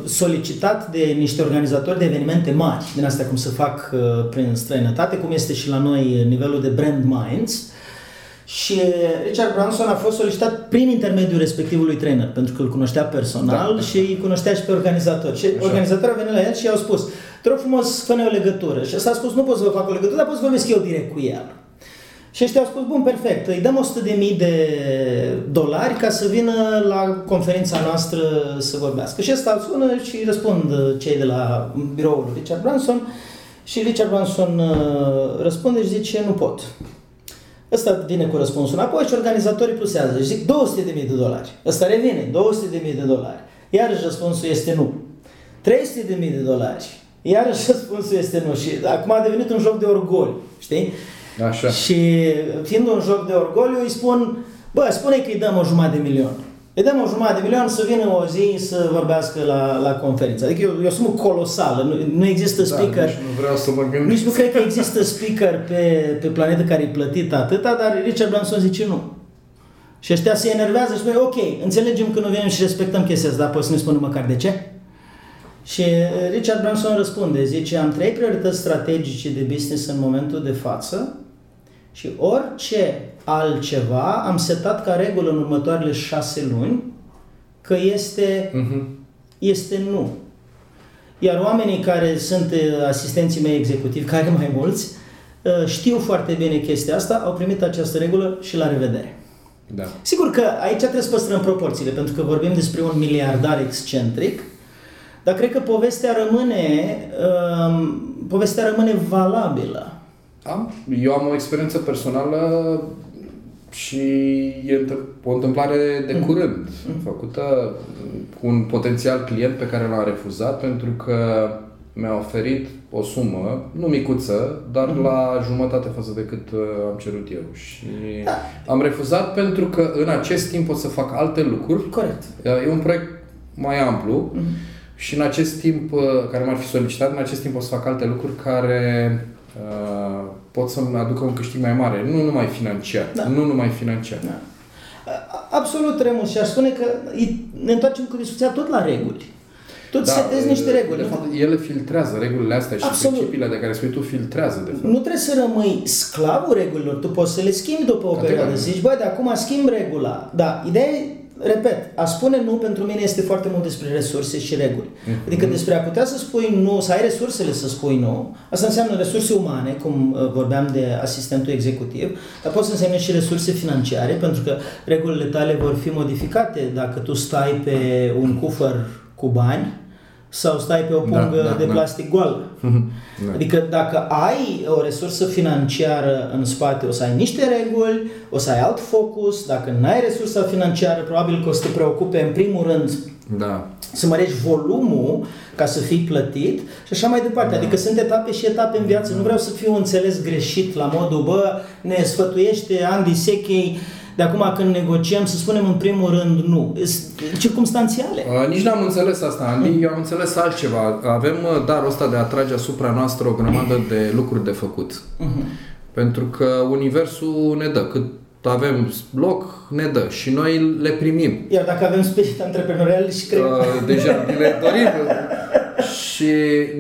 [SPEAKER 2] solicitat de niște organizatori de evenimente mari, din astea cum se fac uh, prin străinătate, cum este și la noi nivelul de brand minds, și Richard Branson a fost solicitat prin intermediul respectivului trainer, pentru că îl cunoștea personal
[SPEAKER 1] Da.
[SPEAKER 2] și îi cunoștea și pe organizator. Și organizatorul a venit la el și i-au spus, te rog frumos, fă o legătură. Și ăsta a spus, nu pot să vă fac o legătură, dar pot să vorbesc eu direct cu el. Și ăștia au spus, bun, perfect, îi dăm 100.000 de dolari ca să vină la conferința noastră să vorbească. Și ăsta îl sună și răspund cei de la biroul lui Richard Branson și Richard Branson uh, răspunde și zice, nu pot. Ăsta vine cu răspunsul înapoi și organizatorii plusează și zic 200.000 de dolari. Ăsta revine, 200.000 de dolari. Iarăși răspunsul este nu. 300.000 de dolari. Iarăși [laughs] răspunsul este nu. Și acum a devenit un joc de orgoliu, știi?
[SPEAKER 1] Așa.
[SPEAKER 2] Și fiind un joc de orgoliu, îi spun, bă, spune că îi dăm o jumătate de milion. Îi dăm o jumătate de milion să vină o zi să vorbească la, la conferință. Adică e o, e o sumă colosală, nu, nu există speaker.
[SPEAKER 1] Da, nici nu vreau să mă gândesc.
[SPEAKER 2] Nici nu cred că există speaker pe, pe planetă care e plătit atâta, dar Richard Branson zice nu. Și ăștia se enervează și spune, ok, înțelegem că nu venim și respectăm chestia asta, dar poți să ne spună măcar de ce? Și uh, Richard Branson răspunde, zice, am trei priorități strategice de business în momentul de față și orice altceva am setat ca regulă în următoarele șase luni că este,
[SPEAKER 1] Mhm.
[SPEAKER 2] este nu. Iar oamenii care sunt uh, asistenții mei executivi, care mai mulți, uh, știu foarte bine chestia asta, au primit această regulă și la revedere.
[SPEAKER 1] Da.
[SPEAKER 2] Sigur că aici trebuie să păstrăm proporțiile, pentru că vorbim despre un miliardar excentric, dar cred că povestea rămâne, um, povestea rămâne valabilă.
[SPEAKER 1] Am, eu am o experiență personală și e o întâmplare de curând mm. făcută cu un potențial client pe care l-am refuzat pentru că mi-a oferit o sumă, nu micuță, dar mm-hmm. la jumătate față de cât uh, am cerut eu. Și da. am refuzat pentru că în acest timp pot să fac alte lucruri.
[SPEAKER 2] Corect.
[SPEAKER 1] Uh, e un proiect mai amplu mm-hmm. și în acest timp, uh, care m-ar fi solicitat, în acest timp pot să fac alte lucruri care uh, pot să-mi aducă un câștig mai mare, nu numai financiar. Da. Nu numai financiar. Da.
[SPEAKER 2] Absolut, Remus, și aș spune că ne întoarcem cu discuția tot la reguli. Tu da, setezi niște reguli.
[SPEAKER 1] De fapt, ele filtrează regulile astea și Absolut. principiile de care spui tu filtrează, de fapt.
[SPEAKER 2] Nu trebuie să rămâi sclavul regulilor, tu poți să le schimbi după o perioadă. Zici, băi, de acum schimb regula. Da, ideea e repet, a spune nu pentru mine este foarte mult despre resurse și reguli. Mm-hmm. Adică despre a putea să spui nu, să ai resursele să spui nu, asta înseamnă resurse umane, cum uh, vorbeam de asistentul executiv, dar poate să însemne și resurse financiare, pentru că regulile tale vor fi modificate dacă tu stai pe un cufăr cu bani sau stai pe o da, pungă da, da, de da. plastic goală. Da. Adică dacă ai o resursă financiară în spate, o să ai niște reguli, o să ai alt focus, dacă nu ai resursa financiară, probabil că o să te preocupe în primul rând
[SPEAKER 1] da.
[SPEAKER 2] să mărești volumul ca să fii plătit și așa mai departe. Da. Adică sunt etape și etape în viață. Nu vreau să fiu înțeles greșit la modul, bă, ne sfătuiește Andy Sechei de acum când negociem, să spunem în primul rând nu. Circumstanțiale.
[SPEAKER 1] Uh, nici n-am înțeles asta, Andy. Mm. Eu am înțeles altceva. Avem uh, darul ăsta de a atrage asupra noastră o grămadă de lucruri de făcut. Mm-hmm. Pentru că Universul ne dă. Cât avem loc, ne dă și noi le primim.
[SPEAKER 2] Iar dacă avem spirit antreprenorial și cred... Uh,
[SPEAKER 1] deja le dorim. [laughs] și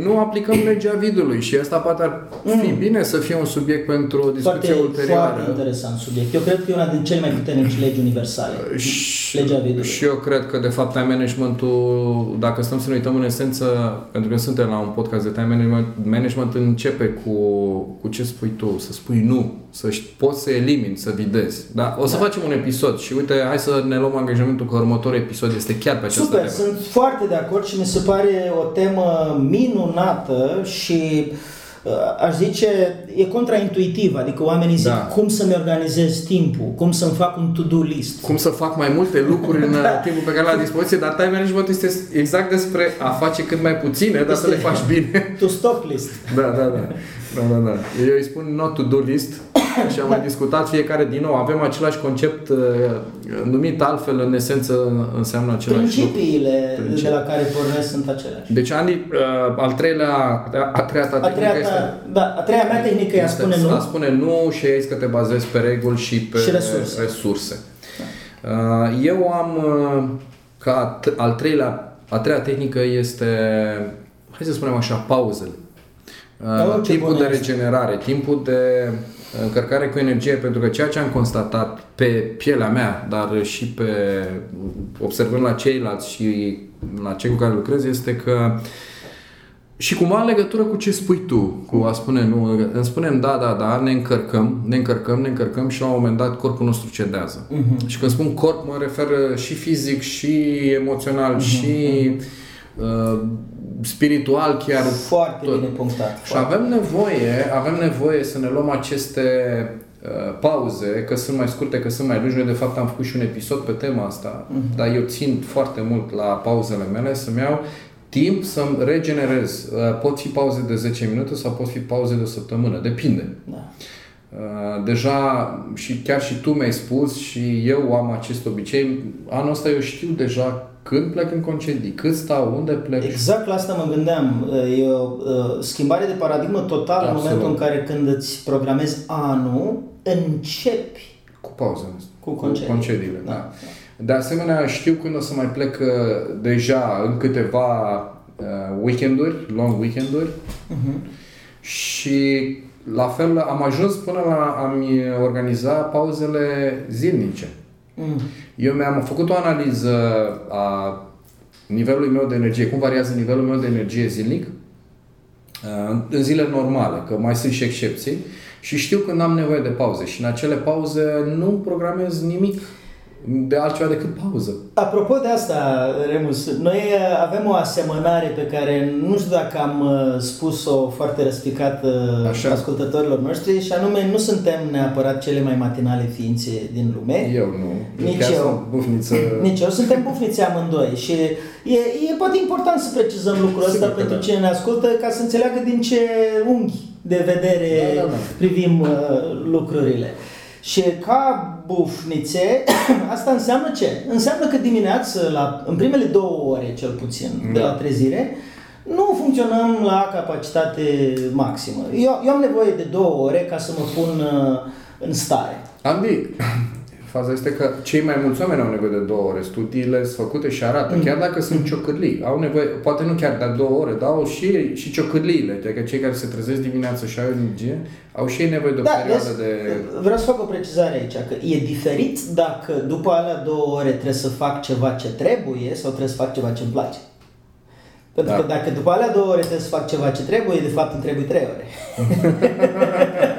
[SPEAKER 1] nu aplicăm legea vidului și asta poate ar fi mm. bine să fie un subiect pentru o discuție
[SPEAKER 2] foarte,
[SPEAKER 1] ulterioară.
[SPEAKER 2] Foarte interesant subiect. Eu cred că e una din cele mai puternice legi universale. Și, legea vidului.
[SPEAKER 1] Și eu cred că de fapt time managementul, dacă stăm să ne uităm în esență, pentru că suntem la un podcast de time management, management începe cu, cu ce spui tu, să spui nu, să poți să elimini, să videzi. Da? O să da. facem un episod și uite, hai să ne luăm angajamentul că următorul episod este chiar pe această
[SPEAKER 2] Super,
[SPEAKER 1] temă.
[SPEAKER 2] sunt foarte de acord și mi se pare o temă minunată și uh, aș zice, e contraintuitiv, adică oamenii zic da. cum să-mi organizez timpul, cum să-mi fac un to-do list.
[SPEAKER 1] Cum să fac mai multe lucruri în [laughs] da. timpul pe care l-am la dispoziție, dar time management este exact despre a face cât mai puține, dar este să le faci bine.
[SPEAKER 2] To-stop list. [laughs]
[SPEAKER 1] Da, da, da. da, da, da. Eu îi spun not to-do list, [laughs] și am mai discutat fiecare din nou. Avem același concept uh, numit altfel, în esență înseamnă același
[SPEAKER 2] Principiile lucru. de la care pornesc sunt aceleași.
[SPEAKER 1] Deci, Andy, uh, al treilea, a treia ta
[SPEAKER 2] a treia ta, este... Da, a treia mea tehnică e a spune nu.
[SPEAKER 1] A spune nu și aici că te bazezi pe reguli și pe
[SPEAKER 2] și resurse.
[SPEAKER 1] resurse. Da. Eu am ca al treilea, a treia tehnică este, hai să spunem așa, pauzele. Da, timpul de regenerare, timpul de încărcare cu energie, pentru că ceea ce am constatat pe pielea mea, dar și pe observând la ceilalți și la cei cu care lucrez, este că și cumva în legătură cu ce spui tu, cu a spune nu, îmi spunem da, da, da, ne încărcăm, ne încărcăm, ne încărcăm și la un moment dat corpul nostru cedează. Uh-huh. Și când spun corp, mă refer și fizic, și emoțional, uh-huh. și uh, spiritual chiar.
[SPEAKER 2] Foarte tot. bine punctat.
[SPEAKER 1] Și avem nevoie, avem nevoie să ne luăm aceste uh, pauze, că sunt mai scurte, că sunt mai lungi. Noi de fapt am făcut și un episod pe tema asta, uh-huh. dar eu țin foarte mult la pauzele mele să-mi iau timp să-mi regenerez. Uh, pot fi pauze de 10 minute sau pot fi pauze de o săptămână, depinde. Da. Uh, deja și chiar și tu mi-ai spus și eu am acest obicei. Anul ăsta eu știu deja când plec în concedii, cât stau, unde plec.
[SPEAKER 2] Exact la asta mă gândeam. E o schimbare de paradigmă totală în momentul în care când îți programezi anul, începi
[SPEAKER 1] cu pauza
[SPEAKER 2] Cu concedii.
[SPEAKER 1] Cu concediile, da. da. De asemenea, știu când o să mai plec uh, deja în câteva uh, weekenduri, long weekenduri uh-huh. și la fel am ajuns până la a-mi organiza pauzele zilnice. Mm. Eu mi-am făcut o analiză a nivelului meu de energie, cum variază nivelul meu de energie zilnic? Uh, în zile normale, că mai sunt și excepții. Și știu când am nevoie de pauze. Și în acele pauze nu programez nimic de altceva decât pauză.
[SPEAKER 2] Apropo de asta, Remus, noi uh, avem o asemănare pe care nu știu dacă am uh, spus-o foarte răspicat uh, Așa. ascultătorilor noștri și anume nu suntem neapărat cele mai matinale ființe din lume.
[SPEAKER 1] Eu nu.
[SPEAKER 2] Nici Chiar eu.
[SPEAKER 1] Bufniță... [laughs]
[SPEAKER 2] Nici eu. Suntem bufnițe amândoi și e, e poate important să precizăm lucrul ăsta pentru da. cine ne ascultă ca să înțeleagă din ce unghi de vedere da, da, da. privim uh, lucrurile. Și ca bufnițe, [coughs] asta înseamnă ce? Înseamnă că dimineață, la, în primele două ore cel puțin, da. de la trezire, nu funcționăm la capacitate maximă. Eu, eu am nevoie de două ore ca să mă pun uh, în stare.
[SPEAKER 1] Andy, Faza este că cei mai mulți oameni au nevoie de două ore. Studiile sunt făcute și arată, mm. chiar dacă sunt ciocârlii, au nevoie, poate nu chiar de două ore, dar au și, și ciocârliile. Adică cei care se trezesc dimineața și au energie, au și ei nevoie de o da, perioadă de...
[SPEAKER 2] Vreau să fac o precizare aici, că e diferit dacă după alea două ore trebuie să fac ceva ce trebuie sau trebuie să fac ceva ce îmi place. Pentru da. că dacă după alea două ore trebuie să fac ceva ce trebuie, de fapt îmi trebuie trei ore. [laughs]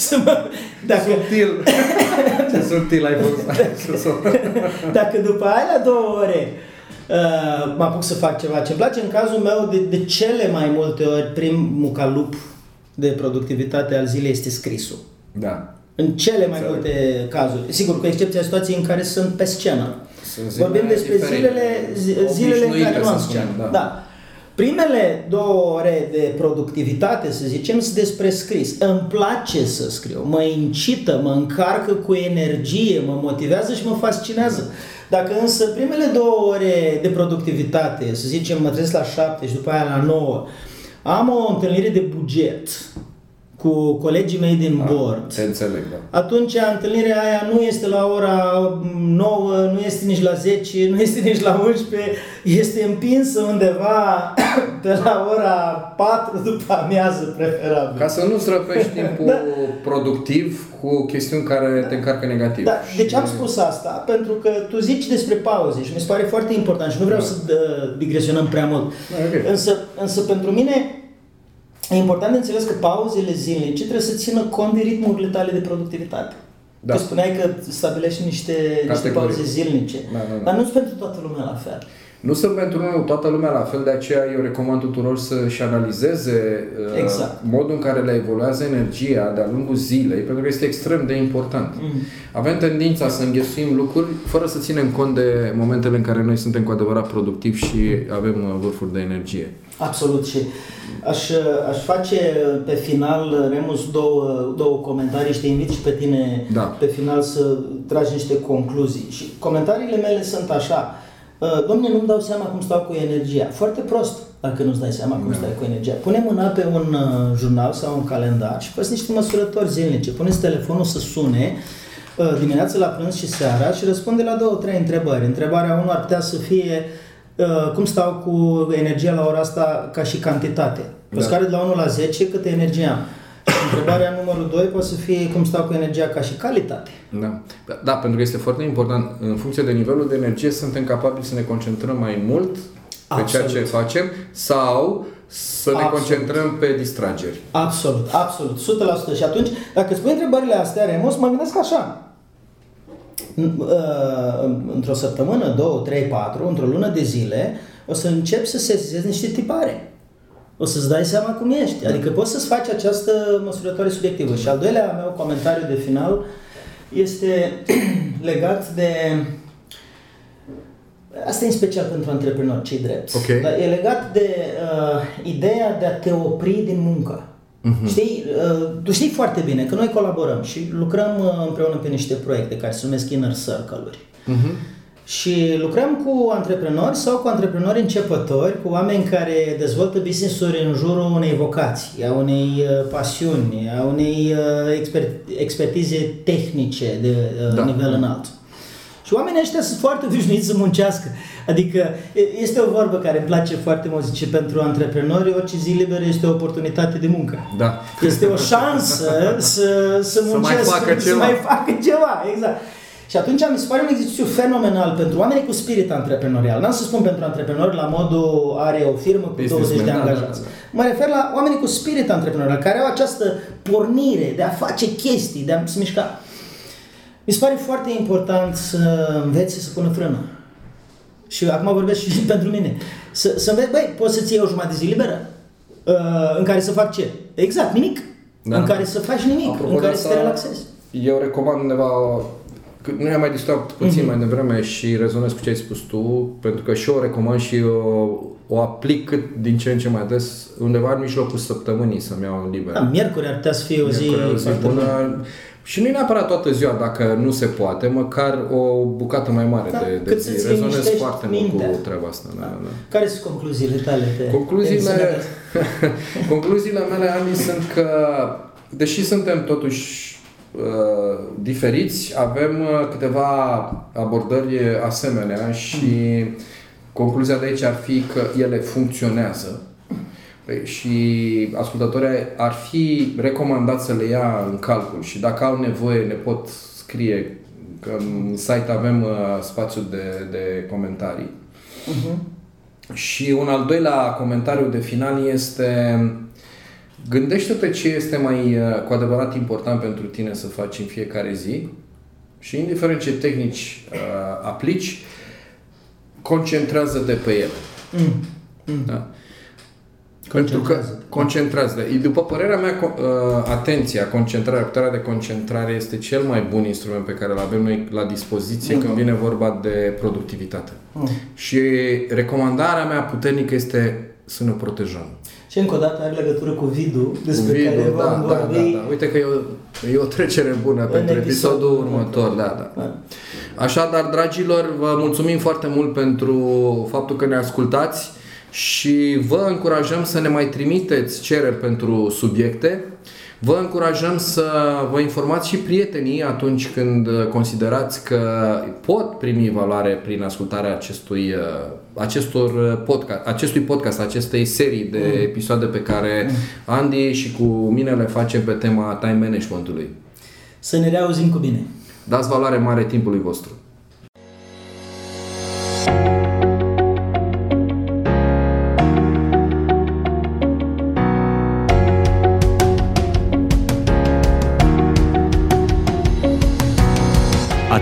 [SPEAKER 1] să mă, dacă... Subtil. ce subtil ai fost. [laughs]
[SPEAKER 2] dacă după alea două ore uh, mă apuc să fac ceva ce îmi place, în cazul meu de, de cele mai multe ori primul calup de productivitate al zilei este scrisul.
[SPEAKER 1] Da.
[SPEAKER 2] În cele mai Înțeleg. multe cazuri. Sigur, cu excepția situației în care sunt pe scenă. Sunt Vorbim despre zilele, zilele în care nu am scenă. Da. da. Primele două ore de productivitate, să zicem, sunt despre scris. Îmi place să scriu, mă incită, mă încarcă cu energie, mă motivează și mă fascinează. Dacă însă primele două ore de productivitate, să zicem, mă trezesc la șapte și după aia la nouă, am o întâlnire de buget, cu colegii mei din
[SPEAKER 1] da,
[SPEAKER 2] board.
[SPEAKER 1] Te înțeleg, da.
[SPEAKER 2] Atunci întâlnirea aia nu este la ora 9, nu este nici la 10, nu este [laughs] nici la 11, este împinsă undeva [coughs] pe la ora 4 după amiază preferabil.
[SPEAKER 1] Ca să nu-ți răpești [laughs] timpul da. productiv cu chestiuni care te încarcă negativ.
[SPEAKER 2] Da, și... deci am spus asta pentru că tu zici despre pauze și mi se pare foarte important și nu vreau da. să digresionăm prea mult. Da, okay. însă, însă pentru mine E important de înțeles că pauzele zilnice trebuie să țină cont de ritmurile tale de productivitate. Da. Tu spuneai că stabilești niște, niște pauze zilnice, da, da, da. dar nu sunt pentru toată lumea la fel.
[SPEAKER 1] Nu sunt pentru toată lumea la fel, de aceea eu recomand tuturor să-și analizeze uh, exact. modul în care le evoluează energia de-a lungul zilei, pentru că este extrem de important. Mm. Avem tendința să înghesuim lucruri fără să ținem cont de momentele în care noi suntem cu adevărat productivi și avem uh, vârfuri de energie.
[SPEAKER 2] Absolut și aș, aș face pe final, Remus, două, două comentarii și te invit și pe tine da. pe final să tragi niște concluzii. Și comentariile mele sunt așa. Uh, domne, nu-mi dau seama cum stau cu energia. Foarte prost dacă nu-ți dai seama cum da. stai cu energia. Pune mâna pe un uh, jurnal sau un calendar și fă niște măsurători zilnice. Puneți telefonul să sune uh, dimineața la prânz și seara și răspunde la două, trei întrebări. Întrebarea 1 ar putea să fie cum stau cu energia la ora asta ca și cantitate. Pe da. scară de la 1 la 10 câtă energie am. Întrebarea [coughs] numărul 2 poate să fie cum stau cu energia ca și calitate.
[SPEAKER 1] Da. da, pentru că este foarte important. În funcție de nivelul de energie, suntem capabili să ne concentrăm mai mult pe ceea ce facem sau să ne absolut. concentrăm pe distrageri.
[SPEAKER 2] Absolut, absolut, 100%. Și atunci, dacă spui întrebările astea, Remus, mă gândesc așa. Uh, într-o săptămână, două, trei, patru, într-o lună de zile, o să încep să sesizez niște tipare o să-ți dai seama cum ești. Adică poți să-ți faci această măsurătoare subiectivă. Și al doilea meu comentariu de final este [clears throat] legat de... Asta e în special pentru antreprenori, cei drept.
[SPEAKER 1] Okay.
[SPEAKER 2] Dar e legat de uh, ideea de a te opri din muncă. Uh-huh. Știi, uh, tu știi foarte bine că noi colaborăm și lucrăm uh, împreună pe niște proiecte care se numesc Inner Circle-uri. Uh-huh. Și lucrăm cu antreprenori sau cu antreprenori începători, cu oameni care dezvoltă business-uri în jurul unei vocații, a unei uh, pasiuni, a unei uh, exper- expertize tehnice de uh, da. nivel înalt. Și oamenii ăștia sunt foarte obișnuiți să muncească. Adică este o vorbă care îmi place foarte mult, zice, pentru antreprenori orice zi liberă este o oportunitate de muncă.
[SPEAKER 1] Da.
[SPEAKER 2] Este o șansă să, să muncească,
[SPEAKER 1] să mai facă
[SPEAKER 2] să,
[SPEAKER 1] ceva.
[SPEAKER 2] Să mai facă ceva, exact. Și atunci mi se pare un exercițiu fenomenal pentru oamenii cu spirit antreprenorial. N-am să spun pentru antreprenori la modul are o firmă cu Business 20 de angajați. Da, da, da. Mă refer la oamenii cu spirit antreprenorial, care au această pornire de a face chestii, de a se mișca. Mi se pare foarte important să înveți să pună frână. Și acum vorbesc și [laughs] pentru mine. Să, să înveți, băi, poți să-ți iei o jumătate de zi liberă? Uh, în care să fac ce? Exact, nimic. Da. În care să faci nimic, Apropo în care să te relaxezi.
[SPEAKER 1] Eu recomand undeva nu am mai discutat puțin mm-hmm. mai devreme și rezonez cu ce ai spus tu, pentru că și eu o recomand și eu o aplic cât din ce în ce mai des, undeva în mijlocul săptămânii să-mi iau liber.
[SPEAKER 2] Da, miercuri ar putea să fie o zi, o zi
[SPEAKER 1] bună. Și nu e neapărat toată ziua, dacă nu se poate, măcar o bucată mai mare
[SPEAKER 2] da,
[SPEAKER 1] de, de zi. Rezonez foarte
[SPEAKER 2] mintea.
[SPEAKER 1] mult cu treaba asta. Da. Da, da.
[SPEAKER 2] Care sunt concluziile tale? De,
[SPEAKER 1] concluziile, [laughs] concluziile mele, Ani, sunt că, deși suntem totuși Uh, diferiți, avem uh, câteva abordări asemenea și concluzia de aici ar fi că ele funcționează păi, și ascultătorii ar fi recomandat să le ia în calcul și dacă au nevoie ne pot scrie că în site avem uh, spațiu de, de comentarii. Uh-huh. Și un al doilea comentariu de final este Gândește-te ce este mai uh, cu adevărat important pentru tine să faci în fiecare zi și indiferent ce tehnici uh, aplici, concentrează-te pe ele. Mm. Mm. Da? Pentru că concentrează. După părerea mea, uh, atenția, concentrarea, puterea de concentrare este cel mai bun instrument pe care îl avem noi la dispoziție mm. când vine vorba de productivitate. Mm. Și recomandarea mea puternică este să ne protejăm.
[SPEAKER 2] Și încă o dată are legătură cu vidul despre
[SPEAKER 1] Vidu,
[SPEAKER 2] care
[SPEAKER 1] da, vom da, vorbi. Da, da. Uite că e o, e o trecere bună pentru episodul, episodul următor. Da, da. da. Așadar, dragilor, vă mulțumim foarte mult pentru faptul că ne ascultați și vă încurajăm să ne mai trimiteți cereri pentru subiecte. Vă încurajăm să vă informați și prietenii atunci când considerați că pot primi valoare prin ascultarea acestui, acestor podcast, acestui podcast, acestei serii de mm. episoade pe care mm. Andy și cu mine le facem pe tema time management-ului.
[SPEAKER 2] Să ne reauzim cu bine!
[SPEAKER 1] Dați valoare mare timpului vostru!